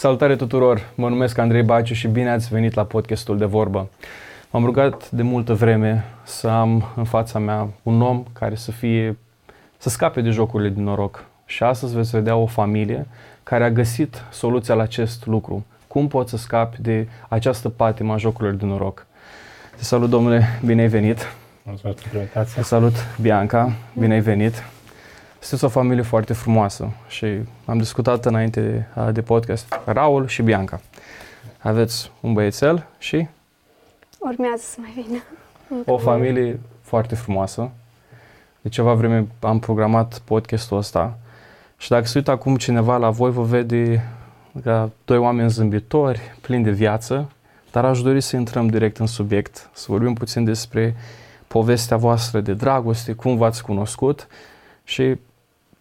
Salutare tuturor! Mă numesc Andrei Baciu și bine ați venit la podcastul de vorbă. M-am rugat de multă vreme să am în fața mea un om care să fie, să scape de jocurile din noroc. Și astăzi veți vedea o familie care a găsit soluția la acest lucru. Cum pot să scapi de această patimă a jocurilor din noroc? Te salut, domnule, bine ai venit! Mulțumesc pentru invitație! Te salut, Bianca, bine ai venit! Sunteți o familie foarte frumoasă și am discutat înainte de, de podcast Raul și Bianca. Aveți un băiețel și? Urmează să mai vină. O familie foarte frumoasă. De ceva vreme am programat podcastul ăsta și dacă se uită acum cineva la voi, vă vede ca doi oameni zâmbitori, plini de viață, dar aș dori să intrăm direct în subiect, să vorbim puțin despre povestea voastră de dragoste, cum v-ați cunoscut și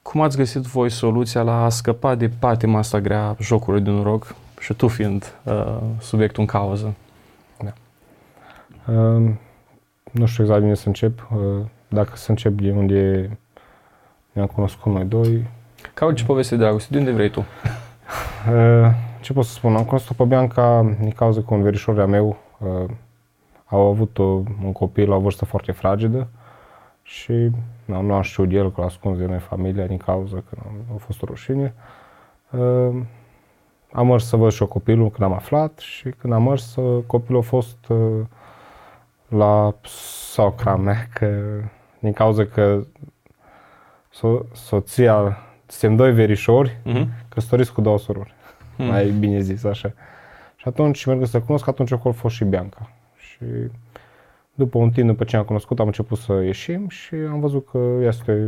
cum ați găsit voi soluția la a scăpa de patima asta grea jocului de noroc și tu fiind uh, subiectul în cauză? Da. Uh, nu știu exact bine să încep. Uh, dacă să încep de unde ne-am cunoscut noi doi. Ca orice poveste de dragoste, de unde vrei tu? Uh, ce pot să spun? Am cunoscut pe Bianca din cauza că un verișor meu uh, au avut o, un copil la o vârstă foarte fragedă și nu, nu am știut de el că l-a ascuns de noi familia din cauza că a fost o rușine. Uh, am mers să văd și eu copilul când am aflat și când am mers, uh, copilul a fost uh, la socra mea, că din cauza că so- soția, suntem doi verișori, uh-huh. căsătoriți cu două surori, uh-huh. mai bine zis așa. Și atunci, merg să cunosc, atunci acolo a fost și Bianca. Și după un timp, după ce am cunoscut, am început să ieșim și am văzut că este,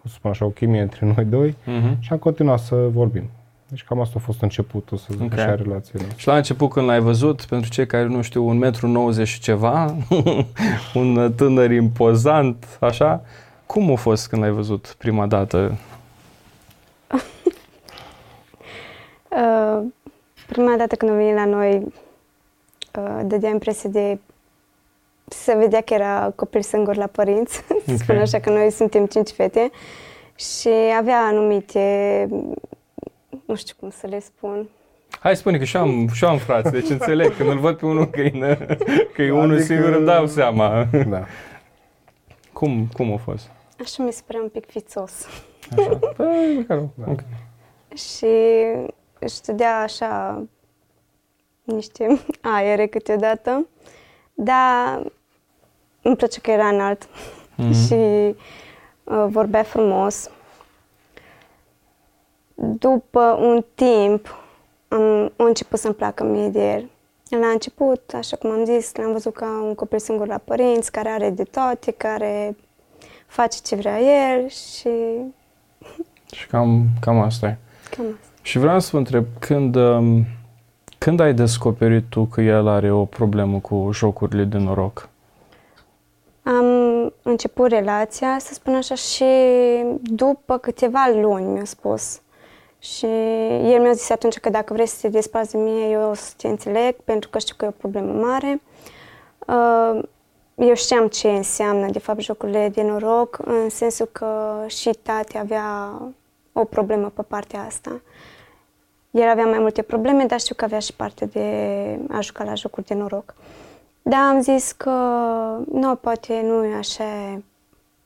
cum să spun așa, o chimie între noi doi uh-huh. și am continuat să vorbim. Deci cam asta a fost începutul, să zic okay. așa, relației Și la început când l-ai văzut, pentru cei care nu știu, un metru 90 și ceva, un tânăr impozant, așa, cum a fost când l-ai văzut prima dată? uh, prima dată când a venit la noi, uh, dădea impresie de se vedea că era copil singur la părinți, okay. spun așa că noi suntem cinci fete și avea anumite, nu știu cum să le spun, Hai spune că și am, și am frați, deci înțeleg. Când îl văd pe unul că e, că e unul adică... singur, îmi dau seama. Da. Cum, cum a fost? Așa mi se părea un pic fițos. Așa? Păi, da. okay. Și își dădea așa niște aere câteodată, dar îmi place că era înalt mm-hmm. și uh, vorbea frumos. După un timp am, am început să-mi placă mie de el. La început, așa cum am zis, l-am văzut ca un copil singur la părinți, care are de toate, care face ce vrea el și... Și cam, cam asta e. Cam asta. Și vreau să vă întreb, când, um, când ai descoperit tu că el are o problemă cu jocurile de noroc? Am început relația, să spun așa, și după câteva luni mi-a spus. Și el mi-a zis atunci că dacă vrei să te despazi de mine, eu o să te înțeleg, pentru că știu că e o problemă mare. Uh, eu știam ce înseamnă, de fapt, jocurile de noroc, în sensul că și tati avea o problemă pe partea asta. El avea mai multe probleme, dar știu că avea și parte de a juca la jocuri de noroc. Uh, da, am zis că nu, poate nu e așa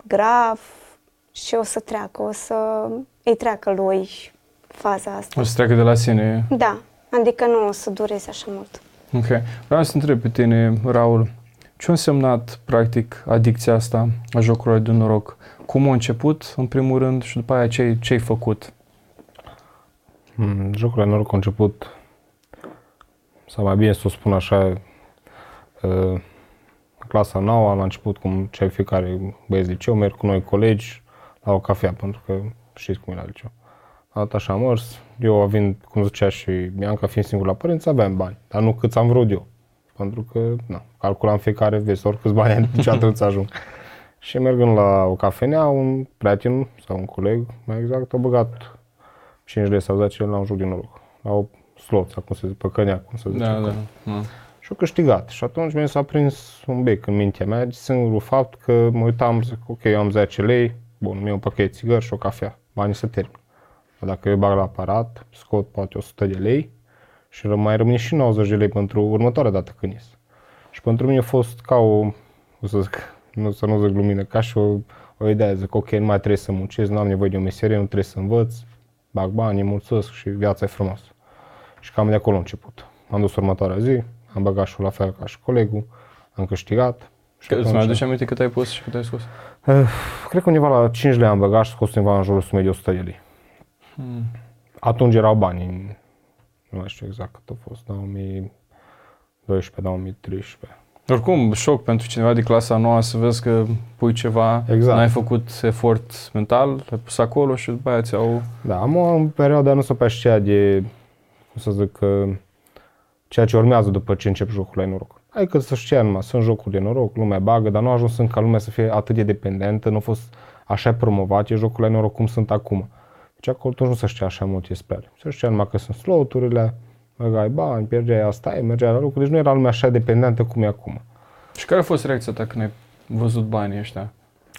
grav și o să treacă, o să îi treacă lui faza asta. O să treacă de la sine? Da, adică nu o să dureze așa mult. Ok. Vreau să întreb pe tine, Raul, ce a însemnat, practic, adicția asta a jocurilor de noroc? Cum a început, în primul rând, și după aia ce, ce ai făcut? Mm, jocurile de noroc au început, sau mai bine să o spun așa, clasa 9, la început, cum cei fiecare băieți liceu, merg cu noi colegi la o cafea, pentru că știți cum e la liceu. A dat așa am mers, eu având, cum zicea și Bianca, fiind singur la părinți, aveam bani, dar nu câți am vrut eu. Pentru că, na, calculam fiecare, vezi, oricâți bani am, niciodată nu-ți ajung. Și mergând la o cafenea, un prieten sau un coleg, mai exact, a băgat 5 lei sau 10 la un joc din noroc. La o slot, cum se zice, pe cănea, cum se zice. Da, da. da și au câștigat. Și atunci mi s-a prins un bec în mintea mea, singurul fapt că mă uitam, zic, ok, eu am 10 lei, bun, mi un pachet țigări și o cafea, banii se termină. Dacă eu bag la aparat, scot poate 100 de lei Și ră- mai rămâne și 90 de lei pentru următoarea dată când ies. Și pentru mine a fost ca o, o să zic, nu să nu zic glumină, ca și o, o idee, zic, ok, nu mai trebuie să muncesc, nu am nevoie de o meserie, nu trebuie să învăț, bag bani, îi mulțumesc și viața e frumoasă. Și cam de acolo a început. M-am dus următoarea zi, am băgat și la fel ca și colegul, am câștigat. Și Că, îți mai atunci- aduce aminte cât ai pus și cât ai scos? Eh, Cred că undeva la 5 lei am băgat și scos undeva în jurul sumei de 100 de lei. Hmm. Atunci erau bani, nu mai știu exact cât a fost, 2012-2013. Oricum, șoc pentru cineva de clasa nouă să vezi că pui ceva, Exact. n-ai făcut efort mental, l-ai pus acolo și după aia ți-au... Da, am o în perioada nu s-o pe aceea de, cum să zic, că ceea ce urmează după ce încep jocurile de noroc. Adică să știa numai, sunt jocuri de noroc, lumea bagă, dar nu a ajuns încă ca lumea să fie atât de dependentă, nu a fost așa promovate jocurile de noroc cum sunt acum. Deci acolo atunci nu se știa așa mult despre ele. Se știa numai că sunt sloturile, băgai bani, pierdeai asta, mergeai la lucruri, deci nu era lumea așa dependentă cum e acum. Și care a fost reacția ta când ai văzut banii ăștia?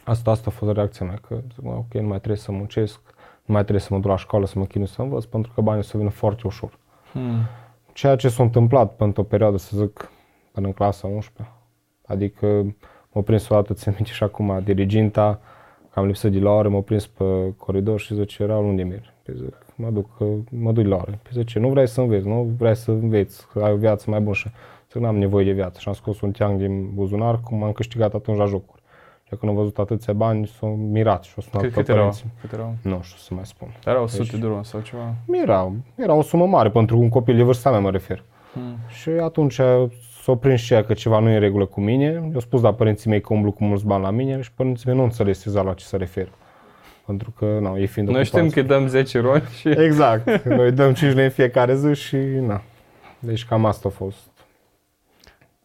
Asta, asta a fost reacția mea, că zic, "Mă, ok, nu mai trebuie să muncesc, nu mai trebuie să mă duc la școală să mă chinui să învăț, pentru că banii o să vină foarte ușor. Hmm. Ceea ce s-a întâmplat pentru o perioadă, să zic, până în clasa 11. Adică m-a prins o dată, țin minte și acum, diriginta, că am lipsit de la oră, m-a prins pe coridor și zice, era unde mergi? Păi zic, mă duc, mă duc la oră. Păi zice, nu vrei să înveți, nu vrei să înveți, că ai o viață mai bună. Și zic, n-am nevoie de viață. Și am scos un teanc din buzunar, cum am câștigat atunci la jocuri. Și când am văzut atâția bani, s-au mirat și o sunat Cât, pe cât erau? părinții. Cât erau? Nu știu să mai spun. Erau sute Deci- de euro sau ceva? Era, era o sumă mare pentru un copil de vârsta mea, mă refer. Hmm. Și atunci s-a prins și ea că ceva nu e în regulă cu mine. Eu spus la părinții mei că umblu cu mulți bani la mine și părinții mei nu înțeles exact la ce se referă. Pentru că, na, ei fiind Noi știm ocupați. că dăm 10 roni și... Exact. Noi dăm 5 lei în fiecare zi și, na. Deci cam asta a fost.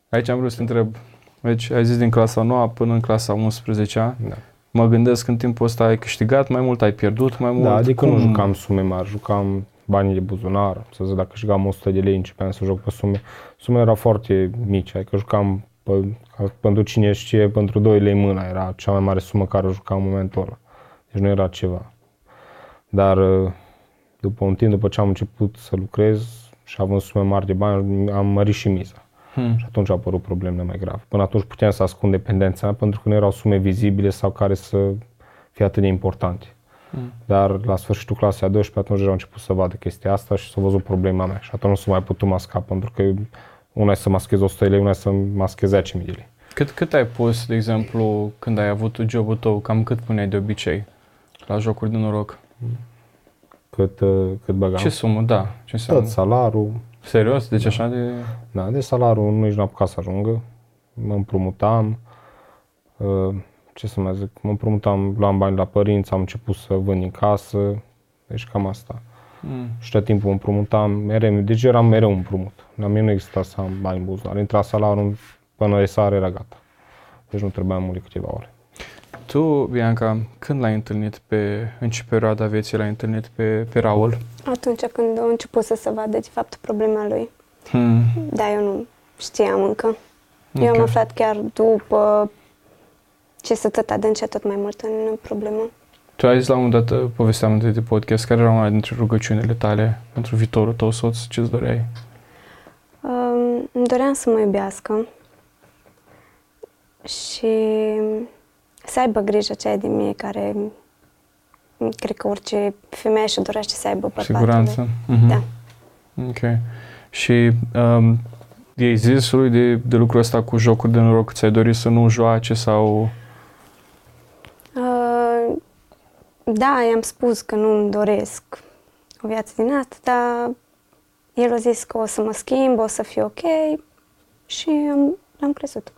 Aici am vrut să te întreb. Deci ai zis din clasa 9 până în clasa 11 Da. Mă gândesc în timpul ăsta ai câștigat mai mult, ai pierdut mai mult. Da, adică cum... nu jucam sume mari, jucam banii de buzunar, să zic, dacă câștigam 100 de lei, începeam să joc pe sume. Sumele erau foarte mici, adică jucam pe, ca- pentru cine știe, pentru 2 lei mâna, era cea mai mare sumă care o jucam în momentul ăla. Deci nu era ceva. Dar uh, după un timp, după ce am început să lucrez și având sume mari de bani, am mărit și miza. Hmm. Și atunci au apărut problemele mai grave. Până atunci puteam să ascund dependența mea pentru că nu erau sume vizibile sau care să fie atât de importante. Hmm. Dar la sfârșitul clasei a 12 atunci deja au început să vadă chestia asta și s-a văzut problema mea. Și atunci nu s-a mai putut masca pentru că una e să maschezi 100 de lei, una e să maschezi 10.000 de lei. Cât, cât ai pus, de exemplu, când ai avut jobul tău, cam cât puneai de obicei la jocuri de noroc? Cât, uh, cât băgam. Ce sumă, da, ce înseamnă? Tot salariul. Serios? Deci așa de... Da, de salariul nici nu am apucat să ajungă. Mă împrumutam. uh, Ce să mai zic? Mă împrumutam, luam bani la părinți, am început să vând în casă. Deci cam asta. Hmm. Și tot timpul împrumutam mereu, deci eram mereu împrumut. La mine nu exista să am bani în buzunar. Intra salariul până de sare era gata. Deci nu trebuia mult de câteva ore. Tu, Bianca, când l-ai întâlnit pe, în ce perioada vieții l-ai întâlnit pe, pe Raul? Atunci când a început să se vadă de fapt problema lui. Hmm. Da, eu nu știam încă. Eu am Ok. aflat chiar după ce să tot adâncea tot mai mult în problemă. Tu ai zis la un moment dat, uh, povesteam întâi de podcast, care era una dintre rugăciunile tale pentru viitorul tău soț? Ce-ți doreai? Um, îmi doream să mă iubească și să aibă grijă aceea de mine care cred că orice femeie și dorește să aibă bărbatul. Siguranță? Mhm. Da. Ok. Și um, ei zis lui de, de lucrul ăsta cu jocuri de noroc, ți-ai dorit să nu joace sau... Uh, da, i-am spus că nu-mi doresc o viață din asta, dar el a zis că o să mă schimb, o să fie ok și am, l-am crezut.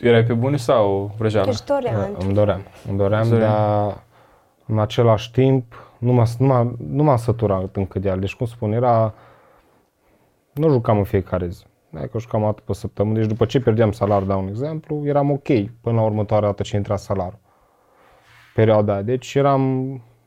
Erai pe bune sau vrăjeală? Deci doream. Da, îmi doream. Îmi doream, Îți doream. dar în același timp nu m-a, nu m-a, nu m-a săturat încă de el. Deci, cum spun, era... Nu jucam în fiecare zi. Adică jucam o dată pe săptămână. Deci după ce pierdeam salariul, dau un exemplu, eram ok până la următoarea dată ce intra salariul. Perioada aia. Deci eram...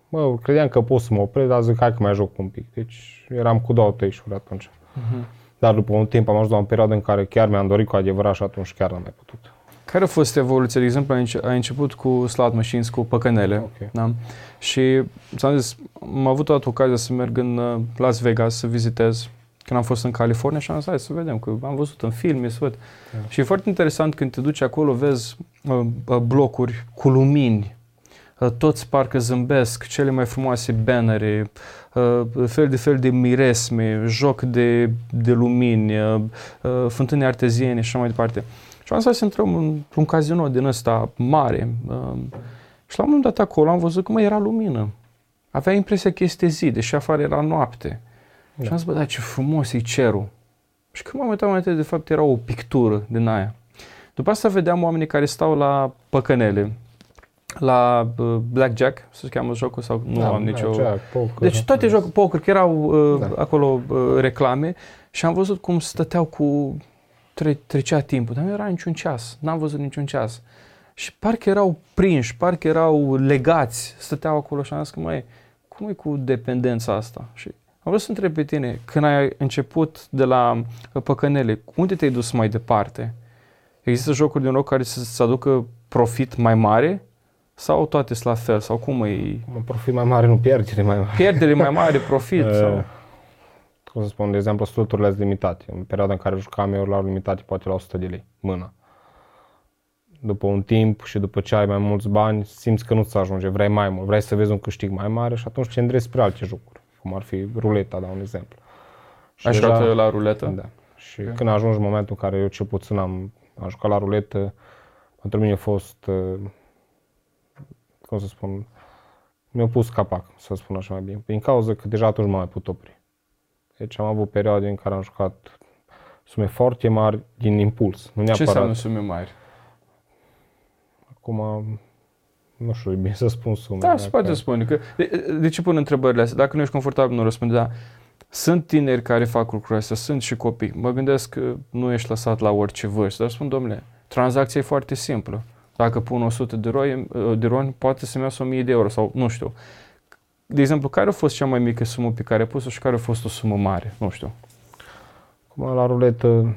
Mă, credeam că pot să mă opresc, dar zic, hai că mai joc un pic. Deci eram cu două tăișuri atunci. Mhm. Dar după un timp am ajuns la o perioadă în care chiar mi-am dorit cu adevărat și atunci chiar n-am mai putut. Care a fost evoluția? De exemplu, ai înce- ai început cu slot machines, cu păcănele. Ok. Da? Și ți-am zis, am avut o dată ocazia să merg în uh, Las Vegas să vizitez când am fost în California și am zis, hai să vedem, că am văzut în filme, să văd. Da. Și e foarte interesant când te duci acolo, vezi uh, uh, blocuri cu lumini, uh, toți parcă zâmbesc, cele mai frumoase bannere, uh, fel de fel de miresme, joc de, de lumini, uh, uh, fântâne arteziene și așa mai departe. Și am zis, să intrăm într-un casino din ăsta mare. Uh, și la un moment dat acolo am văzut că mai era lumină. Avea impresia că este zi, deși afară era noapte. Da. Și am zis, bă, da, ce frumos e cerul. Și când m-am uitat mai de fapt era o pictură din aia. După asta vedeam oamenii care stau la păcănele, la uh, blackjack, să se cheamă jocul sau nu Da, am nicio... blackjack, poker, deci toate da. jocul poker, că erau uh, Da. acolo uh, reclame și am văzut cum stăteau cu tre- trecea timpul, dar nu era niciun ceas, n-am văzut niciun ceas. Și parcă erau prinși, parcă erau legați, stăteau acolo și am zis că mai cum e cu dependența asta? Și am vrut să întreb pe tine, când ai început de la uh, păcănele, unde te-ai dus mai departe? Există jocuri din noroc care să-ți aducă profit mai mare sau toate sunt la fel? Sau cum e? Un profit mai mare, nu pierdere mai mare. Pierdere mai mare, profit? Eh, sau? Cum să spun, de exemplu, sloturile sunt limitate. În perioada în care jucam eu, erau limitate poate la 100 de lei, mână. După un timp și după ce ai mai mulți bani, simți că nu-ți ajunge, vrei mai mult, vrei să vezi un câștig mai mare și atunci te îndrezi spre alte jocuri, cum ar fi ruleta, dau un exemplu. Și Ai jucat la ruletă? Da. Și când ajungi în momentul în care eu cel puțin am, am jucat la ruletă, pentru mine a fost, uh, cum să spun, mi-a pus capac, să spun așa mai bine, din cauza că deja atunci nu m-am mai putut opri. Deci am avut perioade în care am jucat sume foarte mari din impuls, nu Ce neapărat. înseamnă sume mari? Acum, nu știu, e bine să spun sume. Da, se dacă- poate spune. Că, de, de ce pun întrebările astea? Dacă nu ești confortabil, nu răspunde, dar sunt tineri care fac lucrurile astea, sunt și copii. Mă gândesc că nu ești lăsat la orice vârstă, dar spun, domnule, tranzacția e foarte simplă. Dacă pun 100 de roi, de roni, poate să-mi iasă 1000 de euro sau nu știu. De exemplu, care a fost cea mai mică sumă pe care ai pus-o și care a fost o sumă mare? Nu știu. Acum la ruletă,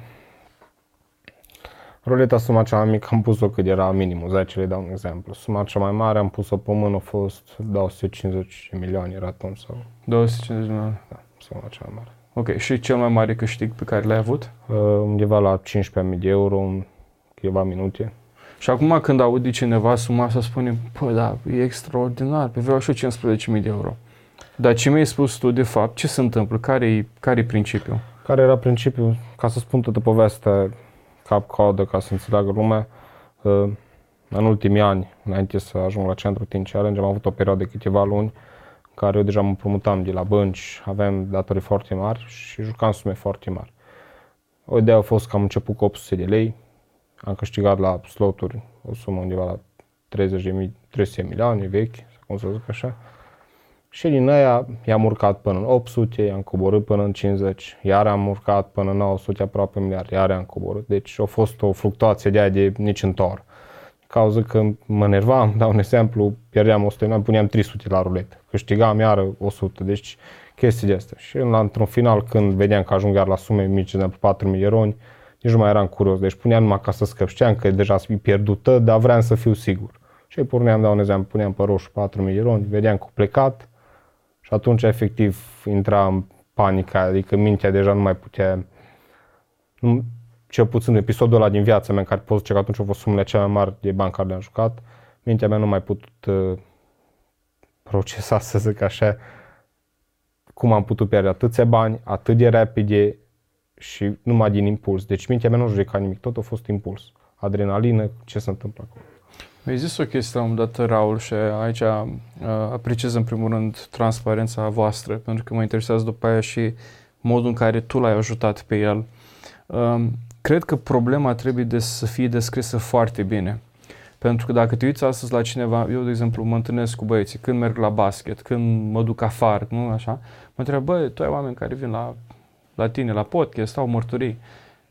ruleta suma cea mai mică am pus-o cât era minimul, 10 le dau un exemplu. Suma cea mai mare am pus-o pe mână, a fost, da, 150 de milioane era atunci sau, 250 de milioane. da, suma cea mai mare. Ok, și cel mai mare câștig pe care l-ai avut? Uh, undeva la 15.000 de euro, în câteva minute. Și acum când aude cineva suma asta, spune, păi da, e extraordinar, pe vreau și eu 15.000 de euro. Dar ce mi-ai spus tu, de fapt, ce se întâmplă? Care-i, care-i principiul? Care era principiul, ca să spun toată povestea cap-coadă, ca să înțeleagă lumea, uh, în ultimii ani, înainte să ajung la centru Teen Challenge, am avut o perioadă de câteva luni în care eu deja mă împrumutam de la bănci, aveam datorii foarte mari și jucam sume foarte mari. O idee a fost că am început cu 800 de lei, am câștigat la sloturi o sumă undeva la 30 de mii, 300 de milioane vechi, cum să zic așa. Și din aia i-am urcat până în 800, i-am coborât până în 50, iar am urcat până în 900, aproape un miliard, iar am coborât. Deci a fost o fluctuație de aia de nici în tor. Cauza că mă nervam, dau un exemplu, pierdeam 100, mai puneam 300 la ruletă, câștigam iară 100, deci chestii de astea. Și la, într-un final, când vedeam că ajung iar la sume mici, de exemplu 4 de roni, nici nu mai eram curios, deci puneam numai ca să scăp. Știam că deja să fii pierdută, dar vreau să fiu sigur. Și îi porneam, dau un exemplu, puneam pe roșu 4 de roni, vedeam că a plecat, și atunci, efectiv, intra în panica, adică mintea deja nu mai putea, nu, cel puțin episodul ăla din viața mea, în care pot zice că atunci au fost sumele cele mai mari de bani care le-am jucat, mintea mea nu mai putut uh, procesa, să zic așa, cum am putut pierde atâția bani, atât de repede și numai din impuls. Deci mintea mea nu judeca nimic, tot a fost impuls. Adrenalină, ce se întâmplă acolo. Mi-ai zis o chestie la un moment dat, Raul, și aici uh, apreciez în primul rând transparența voastră, pentru că mă interesează după aia și modul în care tu l-ai ajutat pe el. Um, cred că problema trebuie de să fie descrisă foarte bine. Pentru că dacă te uiți astăzi la cineva, eu de exemplu mă întâlnesc cu băieții, când merg la basket, când mă duc afară, nu așa, mă întreb, băi, tu ai oameni care vin la, la tine, la podcast, stau mărturii.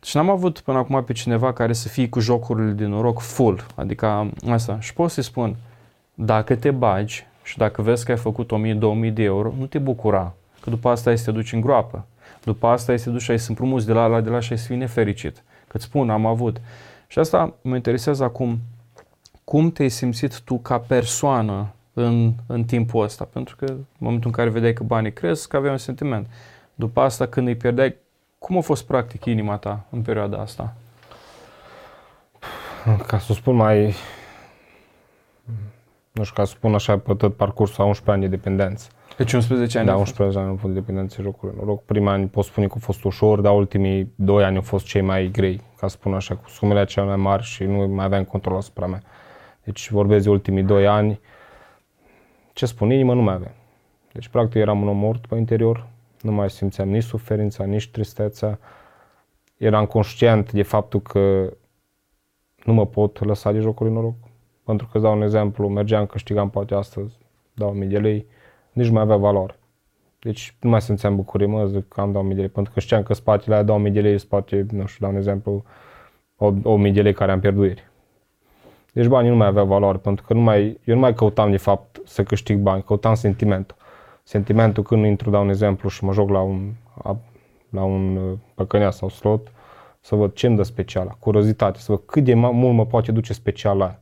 Și n-am avut până acum pe cineva care să fie cu jocurile de noroc full, adică asta. Și pot să-i spun, dacă te bagi și dacă vezi că ai făcut 1000-2000 de euro, nu te bucura, că după asta ai să te duci în groapă. După asta ai să te duci și ai să împrumuți de la la de la și ai să fii nefericit. Că îți spun, am avut. Și asta mă interesează acum, cum te-ai simțit tu ca persoană în, în timpul ăsta? Pentru că în momentul în care vedeai că banii cresc, aveai un sentiment. După asta, când îi pierdeai, cum a fost practic inima ta în perioada asta? Ca să spun mai, nu știu, ca să spun așa, pe tot parcursul a 11 ani de dependență. Deci 11 ani? Da, au fost? 11 ani am fost dependență de jocurile noroc. Primii ani pot spune că a fost ușor, dar ultimii 2 ani au fost cei mai grei, ca să spun așa, cu sumele cele mai mari și nu mai aveam control asupra mea. Deci vorbesc de ultimii 2 ani, ce spun, inimă nu mai aveam. Deci practic eram un om mort pe interior, nu mai simțeam nici suferința, nici tristețea. Eram conștient de faptul că nu mă pot lăsa de jocul de noroc. Pentru că, îți dau un exemplu, mergeam, câștigam poate astăzi 2000 de lei, nici nu mai avea valoare. Deci nu mai simțeam bucurie, mă, zic că am 2000 de lei, pentru că știam că spatele aia 2000 de lei, spate, nu știu, dau un exemplu, 1000 de lei care am pierdut ieri. Deci banii nu mai aveau valoare, pentru că nu mai, eu nu mai căutam de fapt să câștig bani, căutam sentimentul. Sentimentul când intru, dau un exemplu, și mă joc la un, la un uh, păcănea sau slot, să văd ce îmi dă special, curiozitate, să văd cât de mult mă poate duce special aia.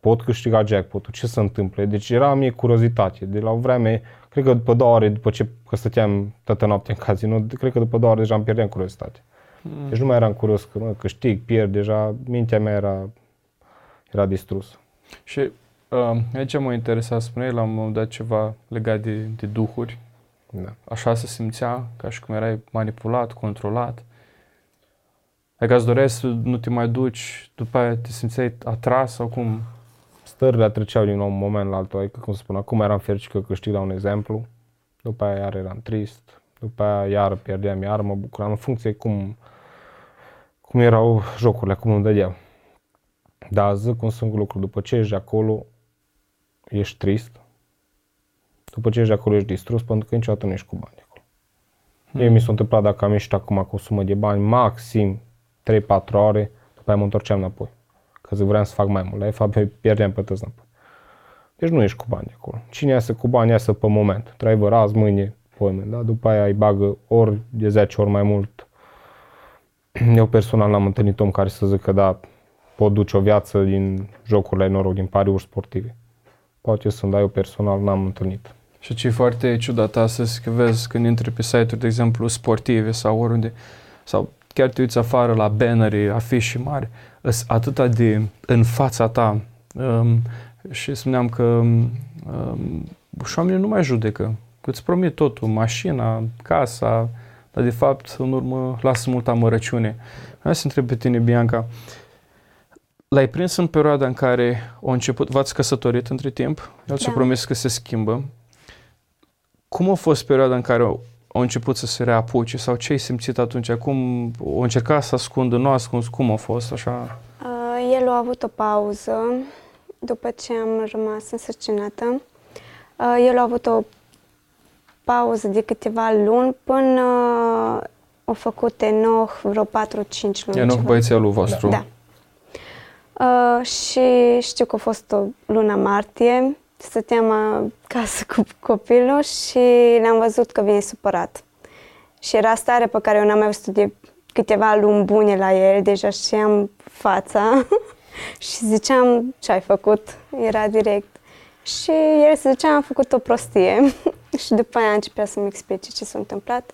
Pot câștiga jackpot ce se întâmplă. Deci era mie curiozitate. De la o vreme, cred că după două ore, după ce că stăteam toată noaptea în casino, cred că după două ore deja îmi pierdeam curiozitatea. Mm. Deci nu mai eram curios că mă, câștig, pierd, deja mintea mea era, era distrusă. Și uh, aici mă interesa, spuneai la un moment dat ceva legat de, de duhuri. Da. Așa se simțea, ca și cum erai manipulat, controlat. Adică îți doreai să nu te mai duci, după aia te simțeai atras sau cum? Stările treceau din un moment la altul, adică cum să spun, acum eram fericit că câștig la un exemplu, după aia iar eram trist, după aia iar pierdeam, iar mă bucuram, în funcție cum, cum erau jocurile, cum îmi dădeau. Dar zic un singur lucru, după ce ești de acolo, ești trist, după ce ești de acolo ești distrus, pentru că niciodată nu ești cu bani acolo. Hmm. Mie mi s-a întâmplat dacă am ieșit acum cu o sumă de bani, maxim 3-4 ore, după aia mă întorceam înapoi. Că zic, vreau să fac mai mult, la fapt pierdeam pe tăți înapoi. Deci nu ești cu bani acolo. Cine iasă cu bani, iasă pe moment. Driver azi, mâine, poime, da? După aia îi bagă ori de 10 ori mai mult. Eu personal n-am întâlnit om care să zică, da, pot duce o viață din jocurile noroc, din pariuri sportive. Poate sunt, dar eu personal n-am întâlnit. Și ce e foarte ciudat astăzi, că vezi când intri pe site-uri, de exemplu, sportive sau oriunde, sau chiar te uiți afară la bannere, afișe mari, sunt atâta de în fața ta um, și spuneam că um, și oamenii nu mai judecă, că îți promit totul, mașina, casa, dar de fapt în urmă lasă multă amărăciune. Hai să întreb pe tine, Bianca, l-ai prins în perioada în care a început, v-ați căsătorit între timp, el da. promis că se schimbă. Cum a fost perioada în care au început să se reapuce sau ce ai simțit atunci? Cum o încerca să ascundă, nu ascuns, cum a fost așa? Uh, el a avut o pauză după ce am rămas însărcinată. Uh, el a avut o pauză de câteva luni până uh, a făcut Enoch vreo 4-5 luni. Enoch băiețelul vostru. Da. Uh, și știu că a fost o luna martie stăteam acasă cu copilul și l-am văzut că vine supărat. Și era stare pe care eu n-am mai văzut de câteva luni bune la el, deja știam fața și ziceam ce ai făcut, era direct. Și el se zicea am făcut o prostie și după aia începea să-mi explice ce s-a întâmplat.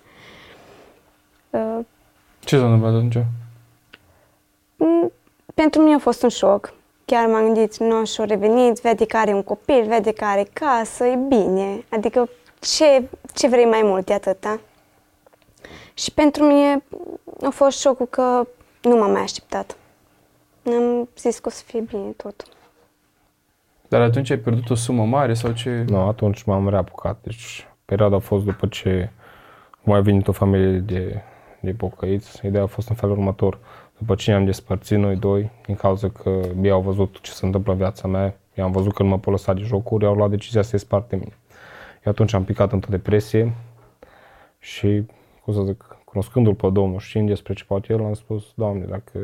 Uh, ce s-a întâmplat atunci? Mm, pentru mine a fost un șoc chiar m-am gândit, nu și-o revenit, vede că are un copil, vede că are casă, e bine. Adică ce, ce vrei mai mult de atâta? Și pentru mine a fost șocul că nu m-am mai așteptat. Am zis că o să fie bine tot. Dar atunci ai pierdut o sumă mare sau ce? Nu, atunci m-am reapucat. Deci perioada a fost după ce mai a venit o familie de, de pocăiți. Ideea a fost în felul următor. După ce ne-am despărțit noi doi, din cauza că ei au văzut ce se întâmplă în viața mea, i-am văzut că nu mă pot lăsa de jocuri, au luat decizia să se sparte mine. Eu atunci am picat într-o depresie și, cum să zic, cunoscându-l pe Domnul, știind despre ce poate el, am spus, Doamne, dacă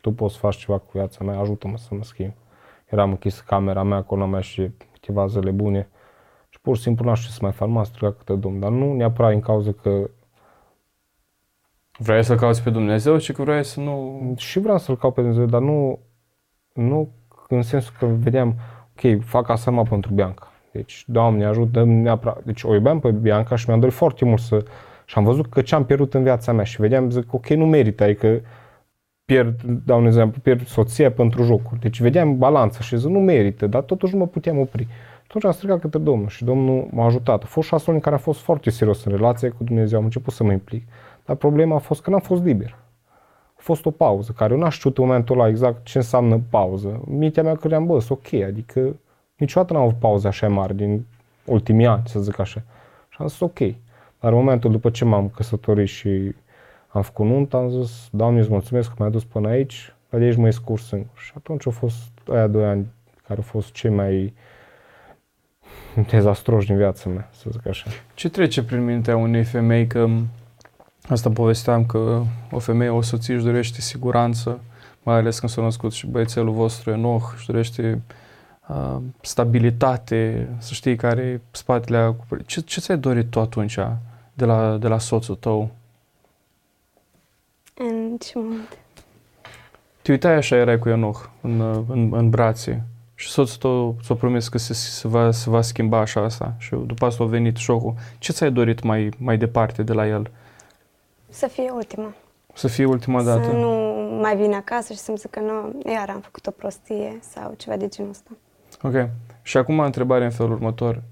Tu poți să faci ceva cu viața mea, ajută-mă să mă schimb. Eram închis camera mea, acolo mea și câteva zile bune și pur și simplu n-aș să mai fac, m-am strigat câte Domn, dar nu neapărat în cauza că Vrei să-L cauți pe Dumnezeu și că vrei să nu... Și vreau să-L caut pe Dumnezeu, dar nu, nu în sensul că vedeam, ok, fac asta numai pentru Bianca. Deci, Doamne, ajută neapărat. Deci o iubeam pe Bianca și mi-am dorit foarte mult să, Și am văzut că ce am pierdut în viața mea și vedeam, zic, ok, nu merită, adică pierd, dau un exemplu, pierd soția pentru jocuri. Deci vedeam balanța și zic, nu merită, dar totuși nu mă puteam opri. Atunci am strigat către Domnul și Domnul m-a ajutat. A fost șase luni în care am fost foarte serios în relație cu Dumnezeu, am început să mă implic. Dar problema a fost că n-am fost liber. A fost o pauză, care eu n-am știut în momentul ăla exact ce înseamnă pauză. Mintea mea credeam, bă, ok, adică niciodată n-am avut pauze așa mari din ultimii ani, să zic așa. Și am zis, ok. Dar în momentul după ce m-am căsătorit și am făcut nuntă, am zis, Doamne, îți mulțumesc că m-ai dus până aici, dar de aici mă scurs singur. Și atunci au fost aia doi ani care au fost cei mai dezastroși din viața mea, să zic așa. Ce trece prin mintea unei femei că asta povesteam că o femeie, o soție își dorește siguranță, mai ales când s-a născut și băiețelul vostru Enoch își dorește uh, stabilitate, să știi care e spatele ce, ce ți-ai dorit tu atunci de la, de la soțul tău? În ce moment? Te uitai așa, erai cu Enoch în, în, în brațe și soțul tău ți-a promis că se, se, va, se va schimba așa asta și după asta a venit șocul. Ce ți-ai dorit mai, mai departe de la el? Să fie ultima. Să fie ultima dată? Să nu mai vin acasă și să-mi zică, nu, iar am făcut o prostie sau ceva de genul ăsta. Ok. Și acum întrebarea în felul următor.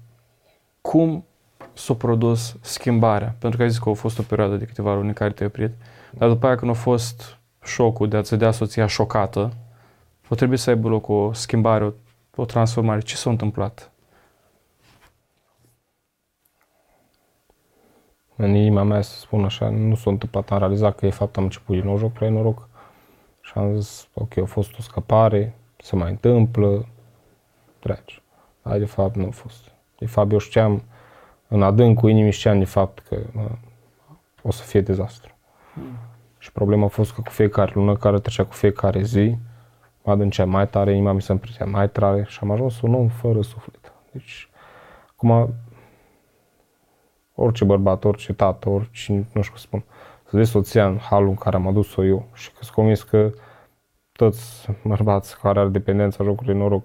Cum s-a produs schimbarea? Pentru că ai zis că a fost o perioadă de câteva luni în care te-ai oprit, dar după aia când a fost șocul de a-ți dea soția șocată, o trebuie să aibă loc o schimbare, o, o transformare. Ce s-a întâmplat? În inima mea, să spun așa, nu s-a întâmplat, am realizat că e fapt am început din nou joc la noroc și am zis, ok, a fost o scăpare, se mai întâmplă, treci. Dar de fapt nu a fost. De fapt eu știam, în adâncul inimii știam de fapt că mă, o să fie dezastru. Mm. Și problema a fost că cu fiecare lună care trecea cu fiecare zi, mă adâncea mai tare, inima mi se împrisea mai tare și am ajuns un om fără suflet. Deci, acum, orice bărbat, orice tată, orice, nu știu cum spun, să vezi soția în halul în care am adus-o eu și că sunt convins că toți bărbați care are dependența jocului noroc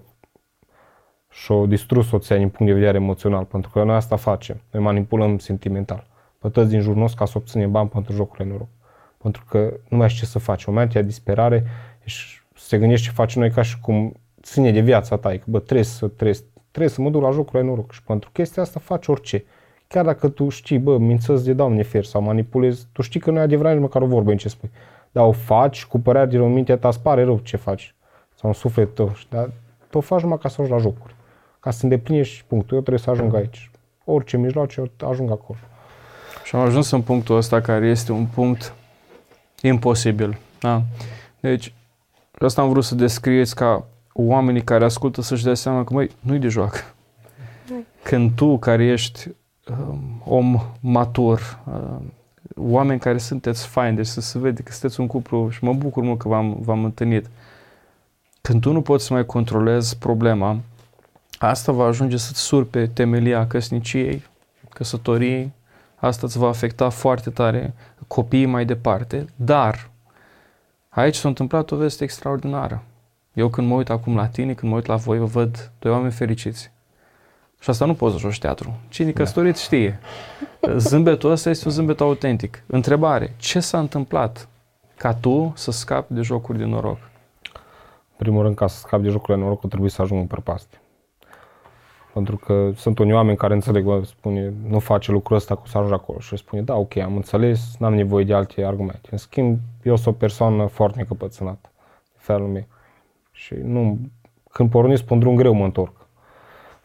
și-au distrus soția din punct de vedere emoțional, pentru că noi asta facem, noi manipulăm sentimental. Pe toți din jurul nostru ca să obținem bani pentru jocurile noroc. Pentru că nu mai știi ce să faci. O moment de disperare și se gândește ce facem noi ca și cum ține de viața ta, că bă, trebuie să, trebuie, trebuie să mă duc la jocurile noroc și pentru chestia asta faci orice. Chiar dacă tu știi, bă, mințăți de doamne fer sau manipulezi, tu știi că nu e adevărat nici măcar o vorbă în ce spui. Dar o faci cu părerea din mintea ta, îți pare rău ce faci. Sau în suflet tău. Dar tu o faci numai ca să ajungi la jocuri. Ca să îndeplinești punctul. Eu trebuie să ajung aici. Orice mijloace, eu ajung acolo. Și am ajuns în punctul ăsta care este un punct imposibil. Da? Deci, asta am vrut să descrieți ca oamenii care ascultă să-și dea seama că, măi, nu-i de joacă. Când tu, care ești um, om matur, um, oameni care sunteți faini, deci să se vede că sunteți un cuplu și mă bucur mult că v-am, v-am întâlnit. Când tu nu poți să mai controlezi problema, asta va ajunge să-ți surpe temelia căsniciei, căsătoriei, asta îți va afecta foarte tare copiii mai departe, dar aici s-a întâmplat o veste extraordinară. Eu când mă uit acum la tine, când mă uit la voi, vă văd doi oameni fericiți. Și asta nu poți să joci teatru. Cine da. căsătorit știe. Zâmbetul ăsta este un zâmbet autentic. Întrebare. Ce s-a întâmplat ca tu să scapi de jocuri de noroc? În primul rând, ca să scapi de jocurile de noroc, trebuie să ajung în prăpaste. Pentru că sunt unii oameni care înțeleg, bă, spune, nu face lucrul ăsta cu să ajungi acolo. Și spune, da, ok, am înțeles, n-am nevoie de alte argumente. În schimb, eu sunt o persoană foarte încăpățânată, de felul meu. Și nu, când pornesc pe un drum greu, mă întorc.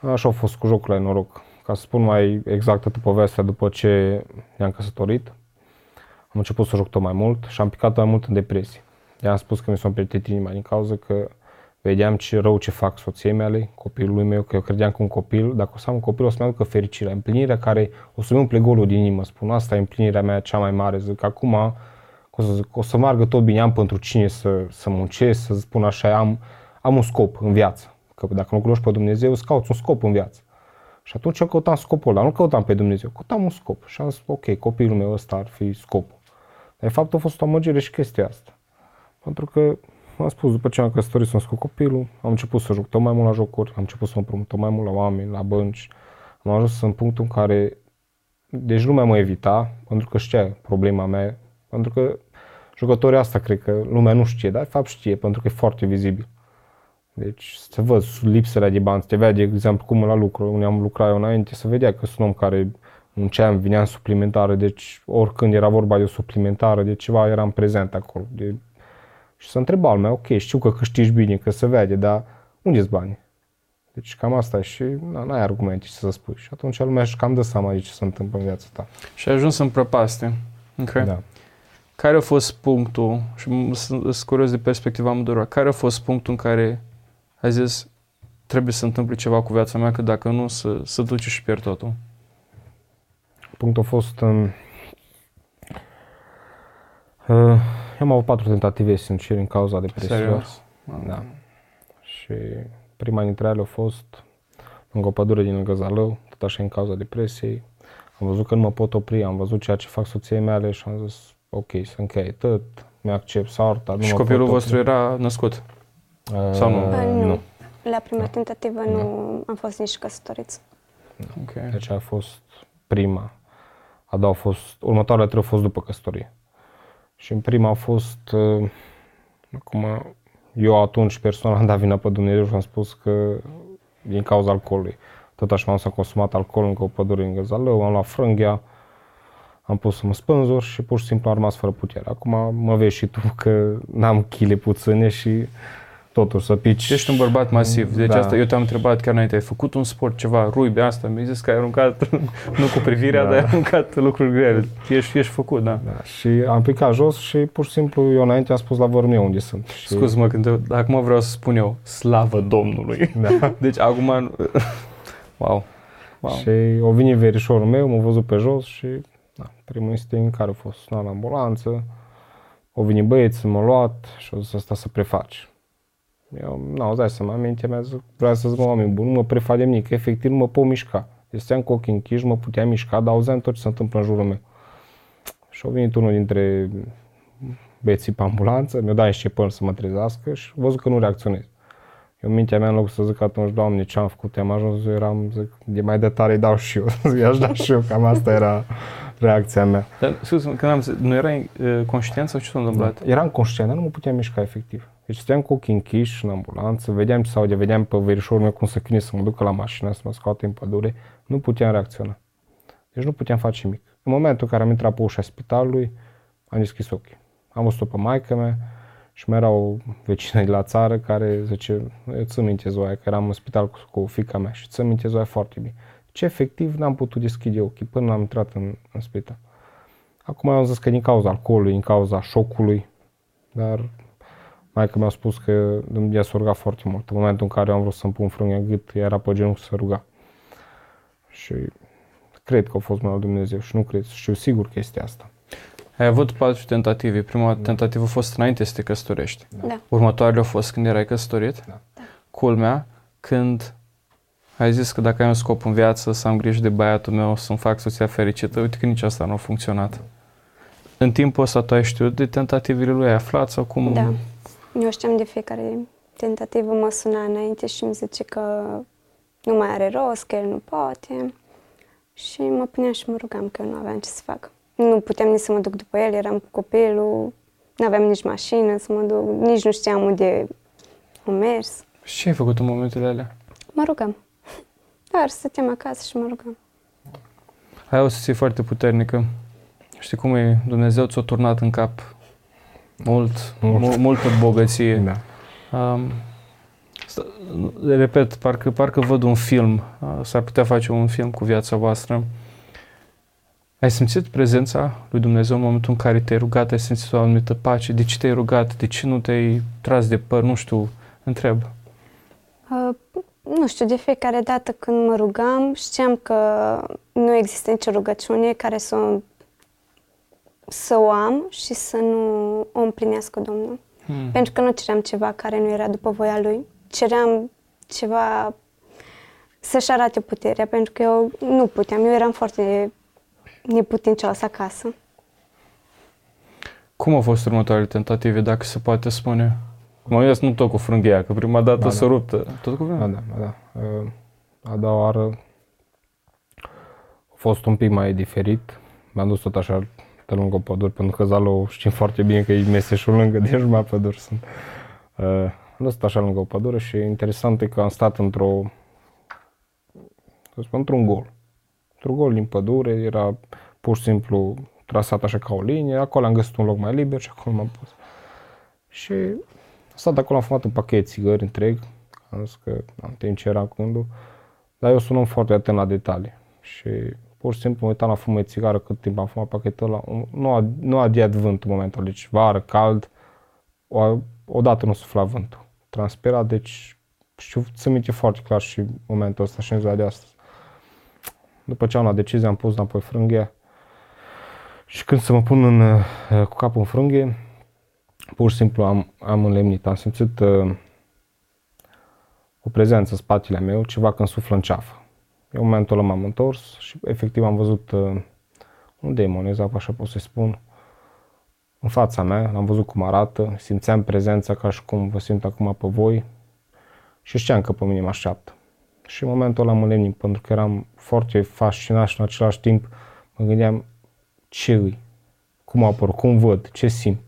Așa a fost cu jocurile noroc. Ca să spun mai exact toată povestea, după ce ne-am căsătorit, am început să joc tot mai mult și am picat mai mult în depresie. I-am spus că mi s-a împlitit inima din cauza că vedeam ce rău ce fac soției mele, copilului meu, că eu credeam că un copil, dacă o să am un copil, o să-mi aducă fericirea, împlinirea care o să-mi umple golul din inimă. Spun, asta e împlinirea mea cea mai mare. Zic, acum o să, zic, o să meargă tot bine, am pentru cine să, să muncesc, să spun așa, am, am un scop în viață. Că dacă nu cunoști pe Dumnezeu, îți cauți un scop în viață. Și atunci eu căutam scopul ăla, nu căutam pe Dumnezeu, căutam un scop. Și am zis, ok, copilul meu ăsta ar fi scopul. Dar de fapt a fost o amăgire și chestia asta. Pentru că am spus, după ce am căsătorit, să cu copilul, am început să joc tot mai mult la jocuri, am început să mă promut tot mai mult la oameni, la bănci. Am ajuns în punctul în care deci lumea mă evita, pentru că știa problema mea, pentru că jucătorii asta cred că lumea nu știe, dar de fapt știe, pentru că e foarte vizibil. Deci se văd lipsele de bani, te vedea, de exemplu, cum la lucru, unde am lucrat eu înainte, se vedea că sunt om care munceam, vinea în suplimentare, deci oricând era vorba de o suplimentară, de ceva, eram prezent acolo. De... Și să întreba lumea, ok, știu că câștigi bine, că se vede, dar unde-s banii? Deci cam asta e și na, n-ai argumente ce să spui. Și atunci lumea își cam dă seama de ce se întâmplă în viața ta. Și ai ajuns în prăpaste. Okay. Da. Care a fost punctul, și sunt curios de perspectiva amândurora, care a fost punctul în care ai zis trebuie să întâmple ceva cu viața mea, că dacă nu, să, să duci și pierd totul? Punctul a fost în... Uh, eu am avut patru tentative sincere în cauza depresiei. Serios? Da. Și prima dintre ele a fost lângă o pădure din lângă Zalău, tot așa în cauza depresiei. Am văzut că nu mă pot opri, am văzut ceea ce fac soției mele și am zis, ok, să încheie tot, mi-accept soarta, nu Și mă copilul pot vostru opri. era născut? Uh, sau nu? Uh, nu. nu. La prima tentativă nu am fost nici căsătoriți. Ok. Deci a fost prima. A doua a fost, următoarele trei au fost după căsătorie. Și în prima a fost, uh, acum, eu atunci personal am dat vina pe Dumnezeu și am spus că din cauza alcoolului. Tot așa m-am să consumat alcool încă o pădure în Găzalău, am luat frânghia, am pus să mă spânzur și pur și simplu am rămas fără putere. Acum mă vezi și tu că n-am chile puține și totuși să pici. Ești un bărbat masiv, deci Da. asta eu te-am întrebat chiar înainte, ai făcut un sport, ceva, ruibe asta, mi-ai zis că ai aruncat, nu cu privirea, Da. dar ai aruncat lucruri grele, ești, ești făcut, da. Da, și am picat jos și pur și simplu eu înainte am spus la vorul meu unde sunt. Și, Scuze-mă, când te, acum vreau să spun eu, slavă Domnului. Da. Deci acum, wow, wow. Și o venit verișorul meu, m-a văzut pe jos și da, primul instinct care a fost sunat la ambulanță, o venit băieți, m-a luat și au zis asta să prefaci. Eu, nu, îți dai seama, mintea mea zic, vreau să zic, mă, oameni buni, nu mă prefac de nimic, efectiv nu mă pot mișca. Deci steam cu ochii închiși, mă puteam mișca, dar auzeam tot ce se întâmplă în jurul meu. Și a venit unul dintre băieții pe ambulanță, mi-a dat niște păr să mă trezească și a văzut că nu reacționez. Eu în mintea mea, în loc să zic atunci, Doamne, ce am făcut, am ajuns, eu eram, zic, de mai de tare îi dau și eu, i-aș da și eu, cam asta era reacția mea. Dar, scuze când am zis, nu erai uh, conștient sau ce s-a întâmplat? Eram conștient, dar nu mă puteam mișca efectiv. Deci stăteam cu ochii închiși în ambulanță, vedeam ce sau de vedeam pe verișorul meu cum să chine să mă ducă la mașină, să mă scoate în pădure, nu puteam reacționa. Deci nu puteam face nimic. În momentul în care am intrat pe ușa spitalului, am deschis ochii. Am văzut-o pe maică mea și mai era o vecină de la țară care zice, eu țin minte Zoia, că eram în spital cu, cu fica mea și țin minte Zoia foarte bine. Ce efectiv n-am putut deschide ochii până am intrat în, în spital. Acum am zis că din cauza alcoolului, din cauza șocului, dar Maica mi-a spus că ea s-a rugat foarte mult. În momentul în care eu am vrut să-mi pun frângea în gât, ea era pe genunchi să se ruga. Și cred că a fost mâna lui Dumnezeu și nu cred, știu sigur chestia asta. Ai avut patru tentative. Prima tentativă a fost înainte să te căsătorești. Da. Următoarele au fost când erai căsătorit. Da. Culmea, când ai zis că dacă ai un scop în viață, să am grijă de băiatul meu, să-mi fac soția fericită, uite că nici asta nu a funcționat. În timpul ăsta tu ai știut de tentativele lui, ai aflat sau cum? Da. Eu știam de fiecare tentativă, mă suna înainte și îmi zice că nu mai are rost, că el nu poate. Și mă puneam și mă rugam că eu nu aveam ce să fac. Nu puteam nici să mă duc după el, eram cu copilul, nu aveam nici mașină să mă duc, nici nu știam unde am mers. Și ce ai făcut în momentele alea? Mă rugam. Doar stăteam acasă și mă rugam. Ai o soție foarte puternică. Știi cum e? Dumnezeu ți-a turnat în cap mult, Mult. mult. multă bogăție. Da. Um, sta- repet, parcă, parcă văd un film, uh, s-ar putea face un film cu viața voastră. Ai simțit prezența lui Dumnezeu în momentul în care te-ai rugat, ai simțit o anumită pace? De ce te-ai rugat? De ce nu te-ai tras de păr? Nu știu, întreb. Uh, nu știu, de fiecare dată când mă rugam, știam că nu există nicio rugăciune care să o, să o am și să nu o împlinească Domnul. Hmm. Pentru că nu ceream ceva care nu era după voia Lui. Ceream ceva să-și arate puterea, pentru că eu nu puteam. Eu eram foarte neputincioasă acasă. Cum au fost următoarele tentative, dacă se poate spune? Mă gândesc nu tot cu frânghia, că prima dată Ba, s-a da. rupt. Tot cu Da, frânghia? da, da. da. Uh, A doua oară a fost un pic mai diferit. Mi-am dus tot așa pe lângă o pădure, pentru că Zalo știm foarte bine că e meseșul lângă, deci mai păduri sunt. Uh, am dus tot așa lângă o pădure și interesant e că am stat într-o, să spun, într-un gol. Într-un gol din pădure, era pur și simplu trasat așa ca o linie, acolo am găsit un loc mai liber și acolo m-am pus. Și am stat acolo, am fumat un pachet țigări întreg, am zis că am timp ce era cundul, dar eu sunt un foarte atent la detalii și pur și simplu mă uitam la fumă de țigară cât timp am fumat pachetul ăla, nu a, nu a diat vântul în momentul deci vară, cald, o, odată nu sufla vântul, transpira, deci știu, să minte foarte clar și momentul ăsta și în ziua de astăzi. După ce am luat decizie, am pus înapoi frânghia și când să mă pun în, uh, cu capul în frânghie, pur și simplu am, am înlemnit, am simțit uh, o prezență în spatele meu, ceva când suflă în ceafă. Eu în momentul ăla m-am întors și efectiv am văzut uh, un demon, exact așa pot să spun, în fața mea, l-am văzut cum arată, simțeam prezența ca și cum vă simt acum pe voi și știam că pe mine mă așteaptă. Și în momentul ăla mă lemnim, pentru că eram foarte fascinat și în același timp mă gândeam ce îi, cum apăr, cum văd, ce simt.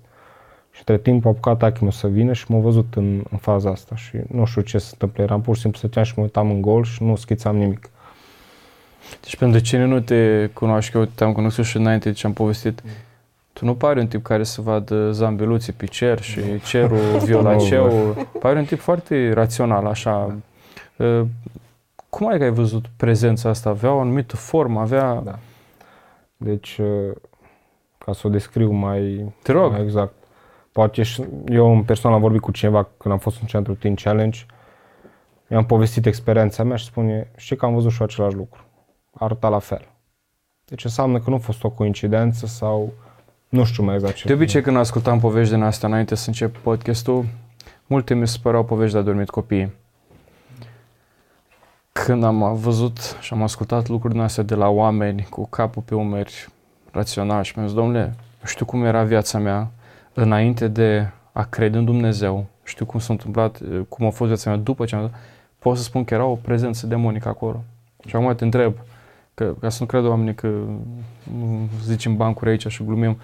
Și între timp a apucat Achimul să vină și m-a văzut în, în faza asta și nu știu ce se întâmplă. Eram pur și simplu stăteam și mă uitam în gol și nu schițam nimic. Deci pentru cine nu te cunoaște, eu te-am cunoscut și înainte ce am povestit, mm. tu nu pari un tip care să vadă zambeluții pe cer și no. cerul violaceu. pari un tip foarte rațional, așa. Da. Uh, cum ai că ai văzut prezența asta? Avea o anumită formă, avea... Da. Deci, uh, ca să o descriu mai, Te rog. mai exact, poate și eu în personal am vorbit cu cineva când am fost în centru Teen Challenge, i-am povestit experiența mea și spune, știi că am văzut și același lucru arăta la fel. Deci înseamnă că nu a fost o coincidență sau nu știu mai exact ce. De obicei când ascultam povești din astea înainte să încep podcastul, multe mi se păreau povești de adormit copiii. Când am văzut și am ascultat lucruri din astea de la oameni cu capul pe umeri rațional și mi-am zis, domnule, știu cum era viața mea înainte de a crede în Dumnezeu, știu cum s-a întâmplat, cum a fost viața mea după ce am pot să spun că era o prezență demonică acolo. Și acum te întreb, că, ca să nu credă oamenii că zicem bancuri aici și glumim,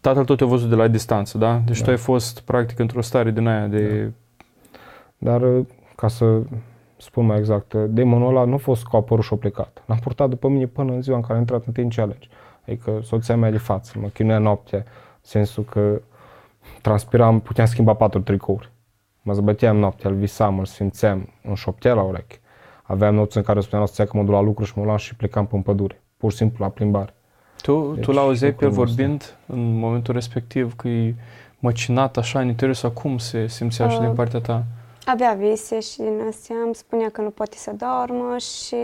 tatăl tot te-a văzut de la distanță, da? Deci da. tu ai fost practic într-o stare din aia de... Da. Dar ca să spun mai exact, demonul ăla nu a fost cu apărut și o plecat. L-am purtat după mine până în ziua în care am intrat în Teen Challenge. Adică soția mea de față, mă chinuia noaptea, în sensul că transpiram, puteam schimba patru tricouri. Mă zbăteam noaptea, îl visam, îl simțeam, în șoptea la ureche. Aveam noți în care spuneam să că mă duc la lucru și mă luam și plecam pe pădure. Pur și simplu la plimbare. Tu, deci, tu l-auzeai pe el vorbind în momentul respectiv că e măcinat așa în interior sau cum se simțea uh, și din uh, partea ta? Avea vise și din astea îmi spunea că nu poate să doarmă și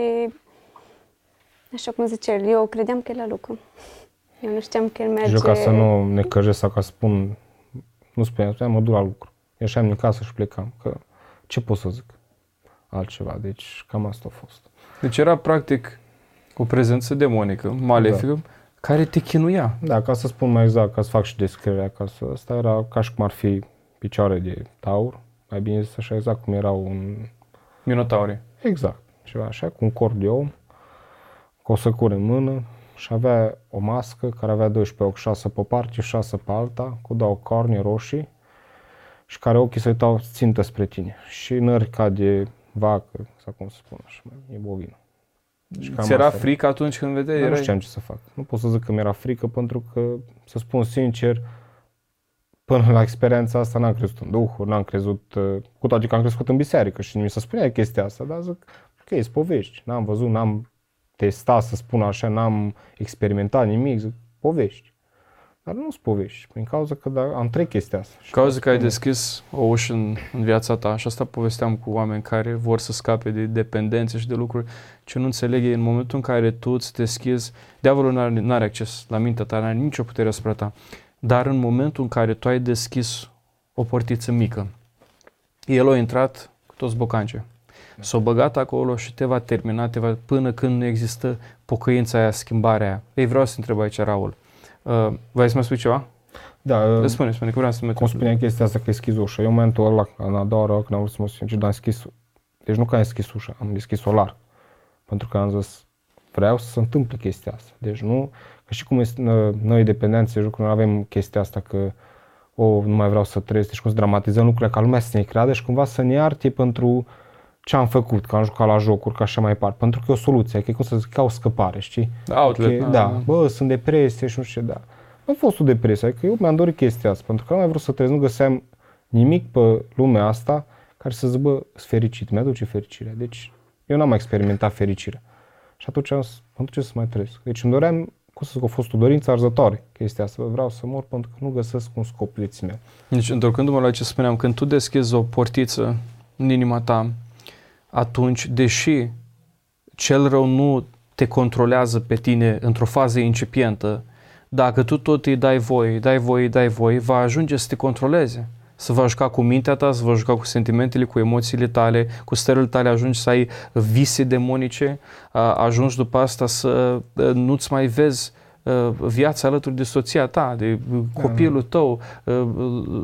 așa cum zice el, eu credeam că e la lucru. Eu nu știam că el merge... Și eu ca să nu ne căjesc sau ca să spun, nu spuneam, spuneam, mă duc la lucru. Ieșeam din casă și plecam, că ce pot să zic? Altceva. Deci cam asta a fost. Deci era practic o prezență demonică, malefică, da. care te chinuia. Da, ca să spun mai exact, ca să fac și descrierea, ca să, asta era ca și cum ar fi picioare de taur, mai bine zis așa exact cum era un... Minotauri. Exact, ceva așa, cu un corp de om, cu o săcură în mână și avea o mască care avea 12 ochi, 6 pe parte, 6 pe alta, cu două corne roșii și care ochii se uitau țintă spre tine și nări ca de vacă, sau cum să spun așa, e bovină. Deci Ți era frică atunci când vedeai? Erai... Nu știam ce să fac. Nu pot să zic că mi-era frică pentru că, să spun sincer, până la experiența asta n-am crezut în duhuri, n-am crezut, uh, cu toate că am crescut în biserică și mi se spunea chestia asta, dar zic, ok, sunt povești, n-am văzut, n-am testat, să spun așa, n-am experimentat nimic, zic, povești. Dar nu-ți povești, prin cauza că da, am trei chestia asta. Și cauza că ai deschis o ușă în, în viața ta și asta povesteam cu oameni care vor să scape de dependențe și de lucruri ce nu înțeleg în momentul în care tu îți deschizi, diavolul nu are acces la mintea ta, nu are nicio putere asupra ta, dar în momentul în care tu ai deschis o portiță mică, el a intrat cu toți bocancii. S-a băgat acolo și te va termina te va, până când nu există pocăința aia, schimbarea aia. Ei, vreau să întreb aici, Raul. Uh, vrei să mă spui ceva? Da. Uh, spune, spune, că vreau să mă Cum spuneam chestia asta că e schis ușa. Eu în momentul ăla, în a doua oară când am vrut să mă simt, dar am deschis, deci nu că am deschis ușa, am deschis solar. Pentru că am zis, vreau să se întâmple chestia asta. Deci nu, că și cum este, noi dependenți, de nu avem chestia asta că o, nu mai vreau să trăiesc, deci cum să dramatizăm lucrurile ca lumea să ne creadă și cumva să ne ierte pentru ce am făcut, că am jucat la jocuri, ca așa mai departe. Pentru că e o soluție, că e cum să zic, ca o scăpare, știi? Outlet, că, da, bă, sunt depresie și nu știu ce, da. A fost o depresie, adică eu mi-am dorit chestia asta, pentru că nu mai vreau să trăiesc, nu găseam nimic pe lumea asta care să zic, bă, sunt fericit, mi-aduce fericire. Deci eu n-am mai experimentat fericirea. Și atunci am zis, ce să mai trăiesc? Deci îmi doream, cum să zic, a fost o dorință arzătoare chestia asta. Vreau să mor pentru că nu găsesc un scop vieții mele. Deci, întorcându-mă la ce spuneam, când tu deschizi o portiță în inima ta, atunci, deși cel rău nu te controlează pe tine într-o fază incipientă, dacă tu tot îi dai voie, dai voie, dai voie, va ajunge să te controleze să vă juca cu mintea ta, să vă juca cu sentimentele, cu emoțiile tale, cu stările tale, ajungi să ai vise demonice, ajungi după asta să nu-ți mai vezi viața alături de soția ta, de copilul tău,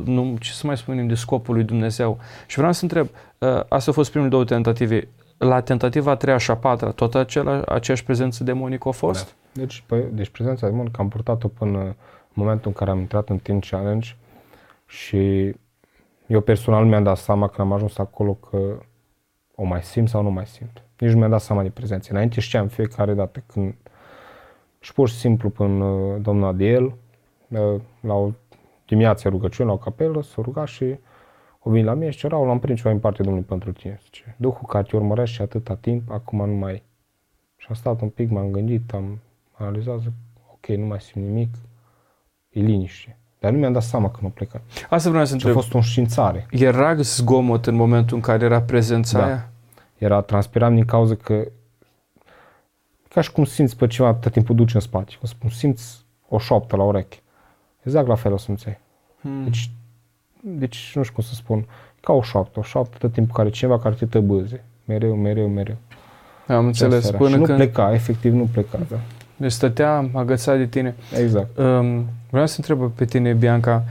nu, ce să mai spunem de scopul lui Dumnezeu. Și vreau să întreb, astea au fost primele două tentative. La tentativa a treia și a patra, tot acela, aceeași prezență demonică a fost? Da. Deci, păi, deci prezența demonică am purtat-o până în momentul în care am intrat în Teen Challenge și eu personal mi-am dat seama când am ajuns acolo că o mai simt sau nu mai simt. Nici nu mi-am dat seama de prezență. Înainte știam fiecare dată când și pur și simplu până uh, domnul Adiel, uh, la o dimineață rugăciune, la o capelă, s-a rugat și o vin la mine și cerau, l-am prins ceva în partea Domnului pentru tine. Zice, Duhul care te urmărește și atâta timp, acum nu mai... Și am stat un pic, m-am gândit, am analizat, zic, ok, nu mai simt nimic, e liniște. Dar nu mi-am dat seama că nu plecă. Asta vreau să întreb. A fost o înștiințare. Era zgomot în momentul în care era prezența da. aia? Era, transpiram din cauza că ca și cum simți pe ceva tot timpul duci în spate. Cum spun, simți o șoaptă la ureche. Exact la fel o simțeai. Hmm. Deci, deci, nu știu cum să spun, ca o șoaptă, o șoaptă tot timpul care cineva care te tăbâze. Mereu, mereu, mereu. Am înțeles. Până și nu când... pleca, efectiv nu pleca, da. Deci stătea agățat de tine. Exact. Um, vreau să întreb pe tine, Bianca,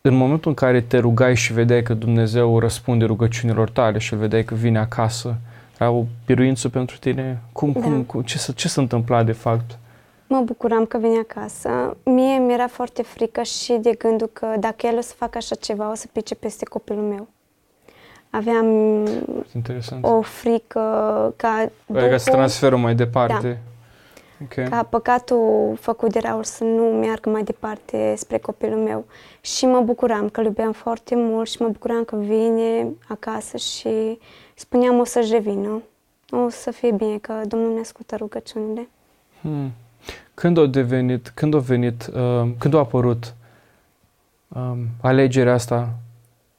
în momentul în care te rugai și vedeai că Dumnezeu răspunde rugăciunilor tale și îl vedeai că vine acasă, era o biruință pentru tine? Cum, da. cum, cum, ce, ce se întâmpla de fapt? Mă bucuram că vine acasă. Mie mi-era foarte frică și de gândul că dacă el o să facă așa ceva, o să pice peste copilul meu. Aveam Interesant. o frică ca Duhul... Ca să transferul mai departe. Da okay. ca păcatul făcut de Raul să nu meargă mai departe spre copilul meu. Și mă bucuram că îl iubeam foarte mult și mă bucuram că vine acasă și spuneam o să-și revină. O să fie bine, că Domnul ne ascultă rugăciunile. Hmm. Când a devenit, când a venit, uh, când a apărut um, alegerea asta,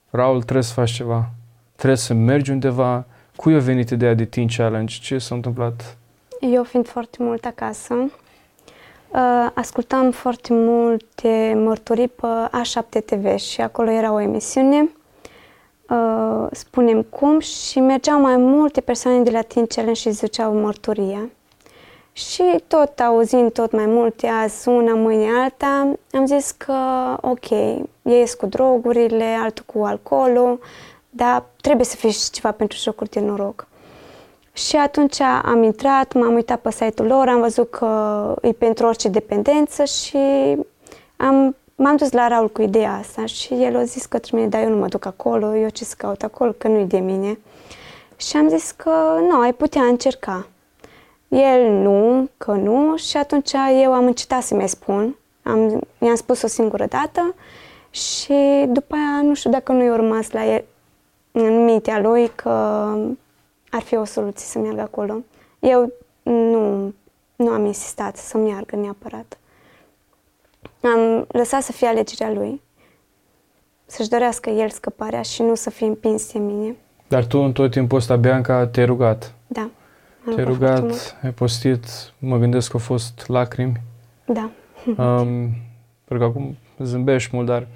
Raul, trebuie să faci ceva, trebuie să mergi undeva, cui a venit ideea de Teen Challenge, ce s-a întâmplat? Eu fiind foarte mult acasă, uh, ascultam foarte multe mărturii pe A7 TV și acolo era o emisiune, uh, spunem cum, și mergeau mai multe persoane de la Teen Challenge și ziceau mărturia. Și tot auzind tot mai multe, azi una, mâine alta, am zis că ok, ei cu drogurile, altul cu alcoolul, dar trebuie să fie și ceva pentru jocuri de noroc. Și atunci am intrat, m-am uitat pe site-ul lor, am văzut că e pentru orice dependență și am, m-am dus la Raul cu ideea asta și el a zis către mine, dar eu nu mă duc acolo, eu ce să caut acolo, că nu-i de mine. Și am zis că nu, ai putea încerca. El nu, că nu și atunci eu am încetat să mi spun. Am, i-am spus o singură dată și după aia nu știu dacă nu i-a rămas la el, în mintea lui că ar fi o soluție să meargă acolo. Eu nu, nu am insistat să meargă neapărat. Am lăsat să fie alegerea lui, să-și dorească el scăparea și nu să fie împins de mine. Dar tu în tot timpul ăsta, Bianca, te-ai rugat? Da. Te-ai rugat, ai postit, mă gândesc că au fost lacrimi. Da. Um, pentru că acum zâmbești mult, dar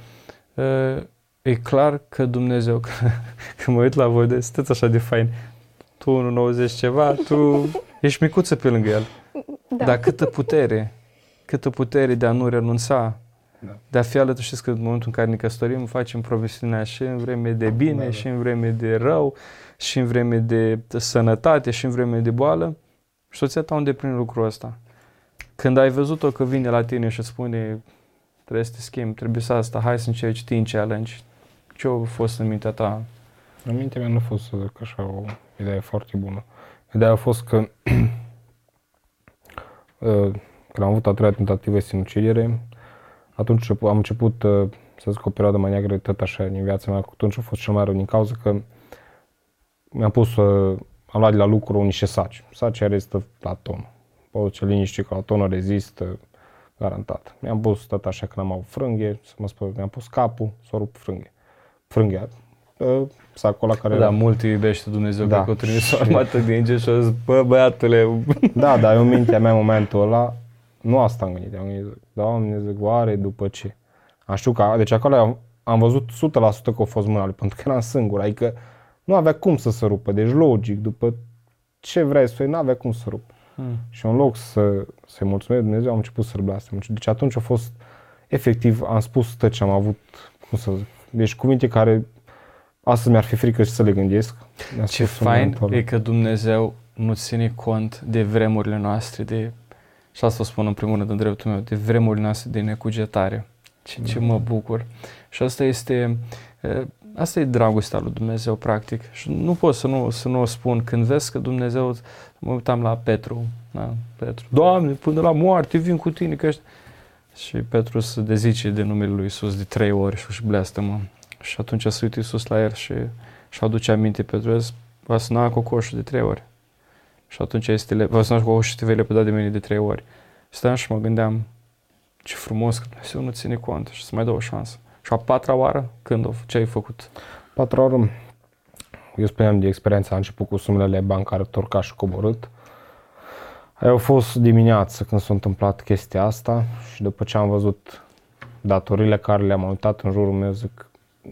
uh, e clar că Dumnezeu, că, că mă uit la voi, de sunteți așa de fain, tu 1,90 ceva, tu ești micuță pe lângă el. Da. Dar câtă putere, câtă putere de a nu renunța, da. de a fi alături. Știți că în momentul în care ne căsătorim, facem profesiunea și în vreme de bine, da, da. și în vreme de rău, și în vreme de sănătate, și în vreme de boală. Și soția ta unde prin lucrul ăsta? Când ai văzut-o că vine la tine și spune trebuie să te schimbi, trebuie să asta, hai să încerci teen challenge, ce a fost în mintea ta? În mintea mea nu a fost să zic așa o idee foarte bună. Ideea a fost că uh, când am avut a treia tentativă de sinucidere, atunci am început uh, să zic o perioadă mai neagră tot așa în viața mea, atunci a fost cel mai rău din cauza că mi-am pus să am luat de la lucru niște saci. Sacii rezistă la tonă. Poți ce liniște că la tonă rezistă, garantat. Mi-am pus tot așa că n-am avut frânghe, să mă spun, mi-am pus capul, să o rup frânghe. Frânghea, ă, sacul ăla care Da, era- mult îi iubește Dumnezeu, Da. da. că o trimis Și- o armată de îngeri și a zis, bă, băiatule, Da, dar eu în mintea mea în momentul ăla, nu asta am gândit, am gândit, Doamne, zic, oare după ce? Am știut că, deci acolo am, am văzut 100% că a fost mâna lui, pentru că eram singur, adică nu avea cum să se rupă, deci logic, după ce vrei să fie, nu avea cum să rupă. Hmm. Și în loc să, să-i mulțumesc Dumnezeu, am început să-l blestem. Deci atunci a fost, efectiv, am spus tot ce am avut, cum să zic, deci cuvinte care astăzi mi-ar fi frică și să le gândesc. Mi-a Ce spus în fain momentul ăla. e că Dumnezeu nu ține cont de vremurile noastre, de, și asta o spun în primul rând în dreptul meu, de vremurile noastre de necugetare. Ce, ce mă bucur. Și asta este, e, asta e dragostea lui Dumnezeu, practic. Și nu pot să nu, să nu o spun. Când vezi că Dumnezeu, mă uitam la Petru, da, Petru, Doamne, până la moarte vin cu tine, că ăștia... Și Petru se dezice de numele lui Isus de trei ori și își bleastă-mă. Și atunci se uită Isus la el și și aduce aminte Petru, a zis, va suna cocoșul de trei ori. Și atunci este, le- va suna cocoșul și te vei lepăda de mine de trei ori. Stăteam și mă gândeam, ce frumos că Dumnezeu nu ține cont și să mai dă o șansă. Și a patra oară, când o, ce ai făcut? Patru ori, eu spuneam de experiența, a început cu sumele bancare torcat și coborât. Aia a fost dimineață când s-a întâmplat chestia asta și după ce am văzut datorile care le-am uitat în jurul meu, zic,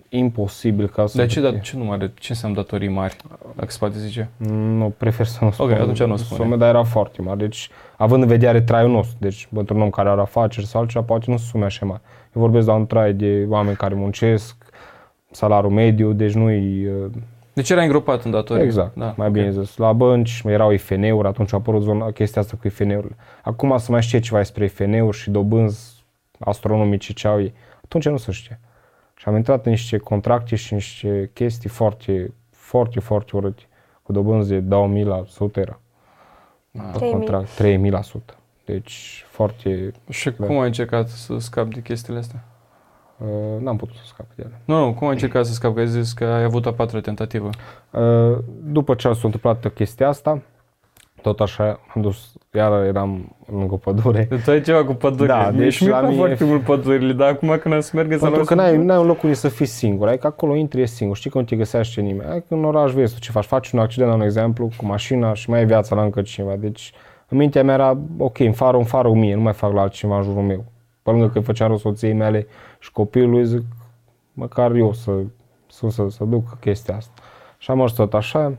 imposibil ca să... De ce, da, ce număr, ce înseamnă datorii mari, dacă se poate zice? Nu, prefer să nu spun. atunci nu spune. Sume, dar era foarte mare. Deci, având în vedere traiul nostru, deci pentru un om care are afaceri sau altceva, poate nu sunt sume așa mari. Eu vorbesc la un trai de oameni care muncesc, salariul mediu, deci nu-i... uh, Deci era îngropat în datorii. Exact, da, mai ok. bine zis. La bănci erau IFN-uri, atunci a apărut zona, chestia asta cu IFN-urile. Acum să mai știe ceva despre IFN-uri și dobânzi astronomice ce au ei. Atunci nu se știe. Și am intrat în niște contracte și niște chestii foarte, foarte, foarte urâte. Cu dobânzi de 2000 la 100 era. Pe 3000. contract, 3000 la 100. Deci foarte... Și cum ai încercat să scapi de chestiile astea? Uh, n-am putut să scap de ele. Nu, nu, cum ai încercat să scapi? Că ai zis că ai avut a patra tentativă. Uh, după ce s-a întâmplat chestia asta, tot așa am dus, iar eram lângă pădure. Tu ai ceva cu pădure. Da, Mie deci și mie la plac mine- foarte mult pădurile, dar acum când am să merg să Pentru luau că n-ai, n-ai un loc unde să fii singur, adică acolo intri e singur, știi că nu te găsește nimeni. Adică în oraș vezi tu ce faci, faci un accident, la un exemplu, cu mașina și mai e viața la încă cineva. Deci în mintea mea era, ok, îmi fară, îmi fară mie, nu mai fac la altcineva în jurul meu. Pe lângă că îi făceam rău soției mele și copilului, zic, măcar eu să, să, să, să duc chestia asta. Și am mers tot așa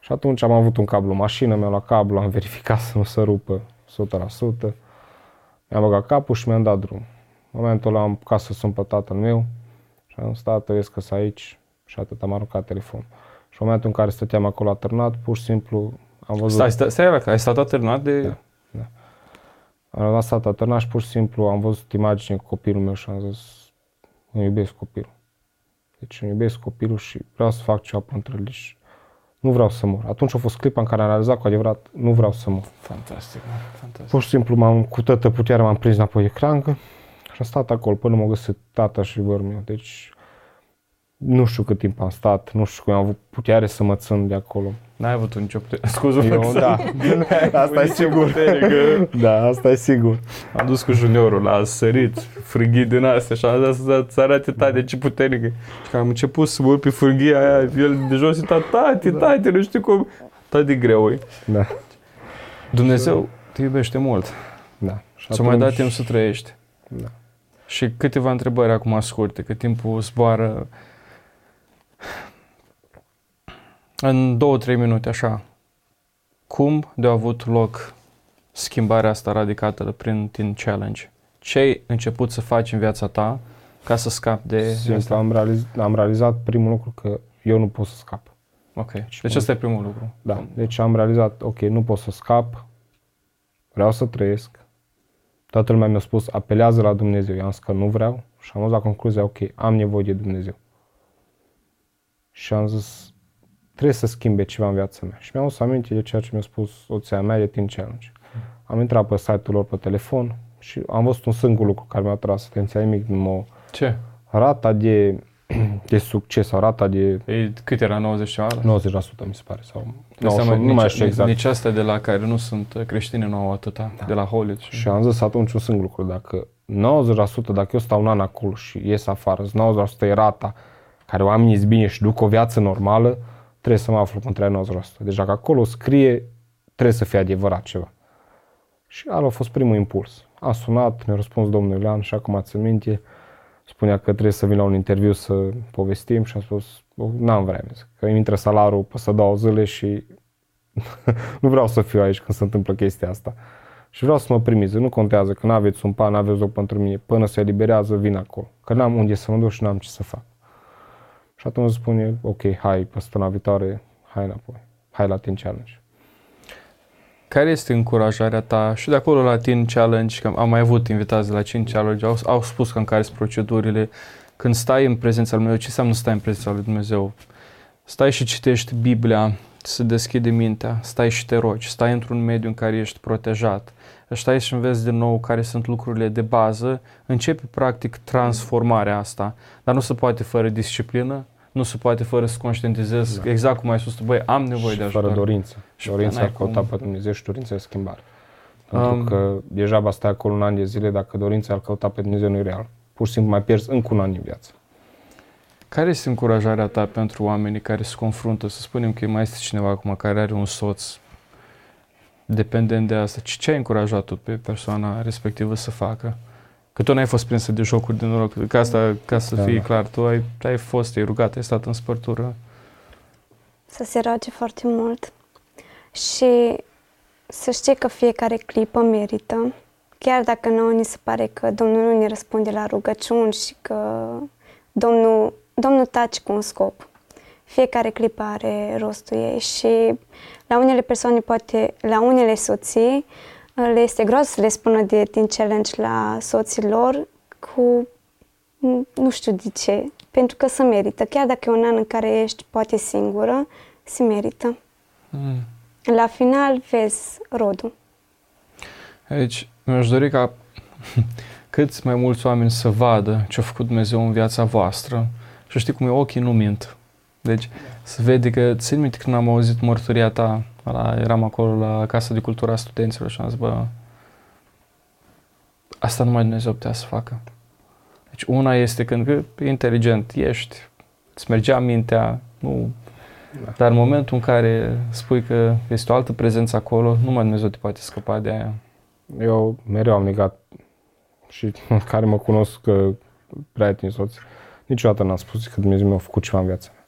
și atunci am avut un cablu în mașină, mi-am luat cablu, am verificat să nu se rupă 100%. Mi-am băgat capul și mi-am dat drum. În momentul ăla am apucat să sun pe tatăl meu și am stat, vezi că sunt aici și atât am aruncat telefon. Și în momentul în care stăteam acolo atârnat, pur și simplu am văzut... Stai, stai, stai, stai, ai stat atârnat de... Da. Am lăsat atârnat și pur și simplu am văzut imagine cu copilul meu și am zis, îmi iubesc copilul. Deci îmi iubesc copilul și vreau să fac ceva pentru el și nu vreau să mor. Atunci a fost clipa în care am realizat cu adevărat, nu vreau să mor. Fantastic, mă, fantastic. Pur și simplu m-am, cu toată puterea m-am prins înapoi de crangă și am stat acolo până m-a găsit tata și vărul meu. Deci nu știu cât timp am stat, nu știu cum am avut putere să mă țin de acolo. N-ai avut nicio putere. Scuze-mă Eu, că da, asta e sigur. Putere, că Da, asta e sigur. am dus cu juniorul la sărit, frânghii din astea și am dat să, să arate tate ce puternic e. Și când am început să mă urc pe frânghia aia, el de jos era tati, tati, nu știu cum. Tati de greu e. Da, Dumnezeu te iubește mult. da. Și Ți-a mai dat atunci- timp să trăiești. Da. Și câteva întrebări acum scurte, că timpul zboară în două, trei minute, așa. Cum de a avut loc schimbarea asta radicată prin Teen Challenge? Ce ai început să faci în viața ta ca să scapi de Simplu, asta? am, realiz, am realizat primul lucru că eu nu pot să scap. Ok. Deci ăsta e primul lucru. Da. Deci am realizat, ok, nu pot să scap, vreau să trăiesc. Toată lumea mi-a spus, apelează la Dumnezeu. Eu am zis că nu vreau și am ajuns la concluzia, ok, am nevoie de Dumnezeu. Și am zis, trebuie să schimbe ceva în viața mea. Și mi-am adus aminte de ceea ce mi-a spus soția mea de Teen Challenge. Am intrat pe site-ul lor pe telefon și am văzut un singur lucru care mi-a tras atenția nimic, nu Ce? rata de, de succes sau rata de E, cât era 90 ceva? 90% mi se pare. Sau Dai seama, 98, nu mai nici, știu exact. Nici astea de la care nu sunt creștine nu au atâta, de la Hollywood. Și... Și am zis atunci un singur lucru, dacă 90%, dacă eu stau un an acolo și ies afară, 90% e rata care oamenii îți bine și duc o viață normală, trebuie să mă aflu între 90%. Deci dacă acolo scrie, trebuie să fie adevărat ceva. Și ăla a fost primul impuls. Am sunat, mi-a răspuns domnul Iulian și acum țin minte, spunea că trebuie să vin la un interviu să povestim și am spus, "O, n-am vreme, zic, că îmi intră salarul peste două zile și nu vreau să fiu aici când se întâmplă chestia asta. Și vreau să mă primiți, nu contează că nu aveți un pan, nu aveți loc pentru mine, până se eliberează, vin acolo. Că n-am unde să mă duc și n-am ce să fac. Și atunci spune, ok, hai, pe săptămâna viitoare, hai înapoi, hai la Teen Challenge. Care este încurajarea ta? Și de acolo la Teen Challenge, că am mai avut invitați de la Teen Challenge, au, au spus că în care sunt procedurile, când stai în prezența lui Dumnezeu, ce înseamnă să stai în prezența lui Dumnezeu? Stai și citești Biblia, se deschide mintea, stai și te rogi, stai într-un mediu în care ești protejat, stai și înveți din nou care sunt lucrurile de bază, începe practic transformarea asta, dar nu se poate fără disciplină, nu se poate fără să conștientizezi Da. exact cum ai spus tu, băi, am nevoie și de ajutor. fără dorință. Și dorința n-ai ar căuta cum. pe Dumnezeu și dorința de schimbare. Pentru Um, că deja stai acolo un an de zile, dacă dorința ar căuta pe Dumnezeu nu e real. Pur și simplu mai pierzi încă un an din viață. Care este încurajarea ta pentru oamenii care se confruntă, să spunem că mai este cineva acum care are un soț dependent de asta, ce, ce ai încurajat tu pe persoana respectivă să facă? Că tu n-ai fost prinsă de jocuri de noroc, ca, asta, ca să Da, fii da. clar, tu ai, ai fost, ai rugat, ai stat în spărtură. Să se roage foarte mult și să știe că fiecare clipă merită, chiar dacă nouă ni se pare că Domnul nu ne răspunde la rugăciuni și că Domnul, Domnul taci cu un scop. Fiecare clipă are rostul ei și la unele persoane, poate la unele soții, le este gros să le spună de din challenge la soții lor cu nu știu de ce, pentru că se merită. Chiar dacă e un an în care ești poate singură, se merită. Mm. La final vezi rodul. Deci, mi-aș dori ca câți mai mulți oameni să vadă ce a făcut Dumnezeu în viața voastră și știi cum e, ochii nu mint. Deci, să vede că, țin minte când am auzit mărturia ta, la, eram acolo la Casa de Cultură a Studenților și am zis, bă, asta numai Dumnezeu putea să facă. Deci una este când că, inteligent ești, îți mergea mintea, nu... Da. Dar în momentul în care spui că este o altă prezență acolo, numai Dumnezeu te poate scăpa de aia. Eu mereu am negat și care mă cunosc că prieteni soți, niciodată n-am spus că Dumnezeu mi-a făcut ceva în viața mea.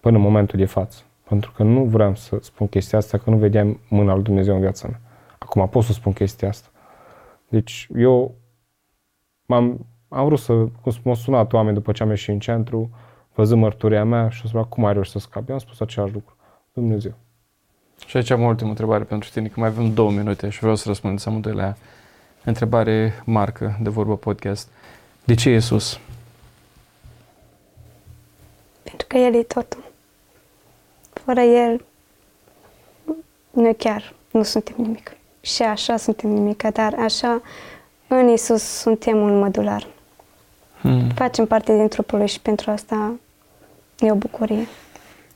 Până în momentul de față. Pentru că nu vreau să spun chestia asta, că nu vedeam mâna lui Dumnezeu în viața mea. Acum pot să spun chestia asta. Deci eu m-am, am vrut să, cum m-au sunat oameni după ce am ieșit în centru, văzând mărturia mea și au spus, cum ai reușit să scapi? Eu am spus același lucru. Dumnezeu. Și aici am o ultimă întrebare pentru tine, că mai avem două minute și vreau să răspundeți amândoi la ea. Întrebare marcă de vorbă podcast. De ce Iisus? Pentru că El e totul. Fără El, noi chiar nu suntem nimic. Și așa suntem nimic, dar așa în Isus suntem un mădular. Hmm. Facem parte din trupul Lui și pentru asta e o bucurie.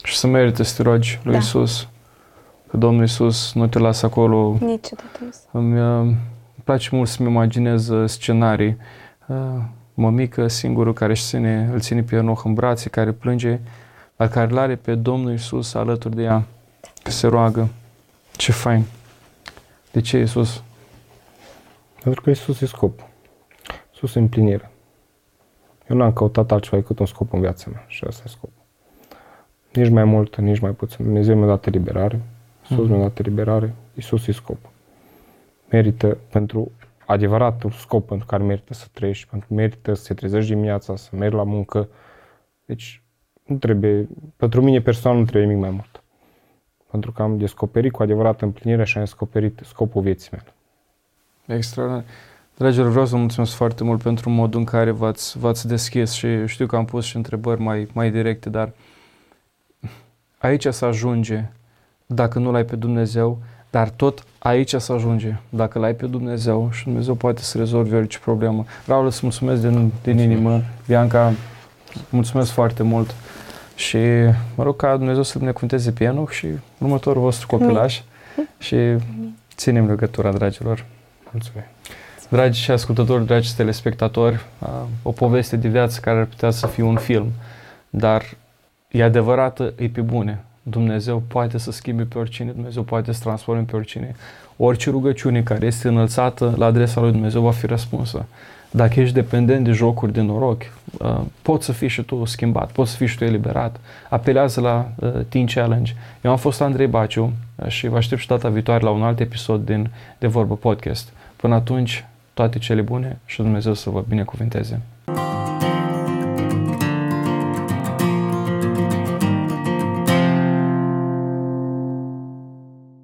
Și să merită să te rogi lui Da. Iisus. Că Domnul Iisus nu te lasă acolo. Niciodată nu. Îmi, uh, îmi place mult să-mi imaginez uh, scenarii. Uh, Mămică singurul care își ține, îl ține pe Enoch în brațe, care plânge, dar care îl are pe Domnul Iisus alături de ea, că se roagă. Ce fain! De ce Iisus? Pentru că Isus e scop. Isus e împlinire. Eu n-am căutat altceva decât un scop în viața mea și ăsta e scopul. Nici mai mult, nici mai puțin. Dumnezeu mi-a dat eliberare, Isus Mhm. mi-a dat eliberare, Isus e scopul. Merită pentru adevăratul scop pentru care merită să trăiești, pentru că merită să te trezești dimineața, să mergi la muncă. Deci nu trebuie, pentru mine personal nu trebuie nimic mai mult. Pentru că am descoperit cu adevărat împlinirea și am descoperit scopul vieții mele. Extraordinar. Dragilor, vreau să vă mulțumesc foarte mult pentru modul în care v-ați, v-ați deschis și știu că am pus și întrebări mai, mai directe, dar aici să ajunge dacă nu l-ai pe Dumnezeu, dar tot aici să ajunge dacă l-ai pe Dumnezeu și Dumnezeu poate să rezolve orice problemă. Vreau să mulțumesc din, din inimă. Bianca, mulțumesc foarte mult și mă rog ca Dumnezeu să binecuvânteze pe Enoch și următorul vostru copilaș și ținem legătura, dragilor. Mulțumesc. Dragi și ascultători, dragi telespectatori, o poveste de viață care ar putea să fie un film, dar e adevărată, e pe bune. Dumnezeu poate să schimbe pe oricine, Dumnezeu poate să transforme pe oricine. Orice rugăciune care este înălțată la adresa lui Dumnezeu va fi răspunsă. Dacă ești dependent de jocuri de noroc, poți să fii și tu schimbat, poți să fii și tu eliberat. Apelează la Teen Challenge. Eu am fost Andrei Baciu și vă aștept și data viitoare la un alt episod din De Vorbă Podcast. Până atunci, toate cele bune și Dumnezeu să vă binecuvinteze.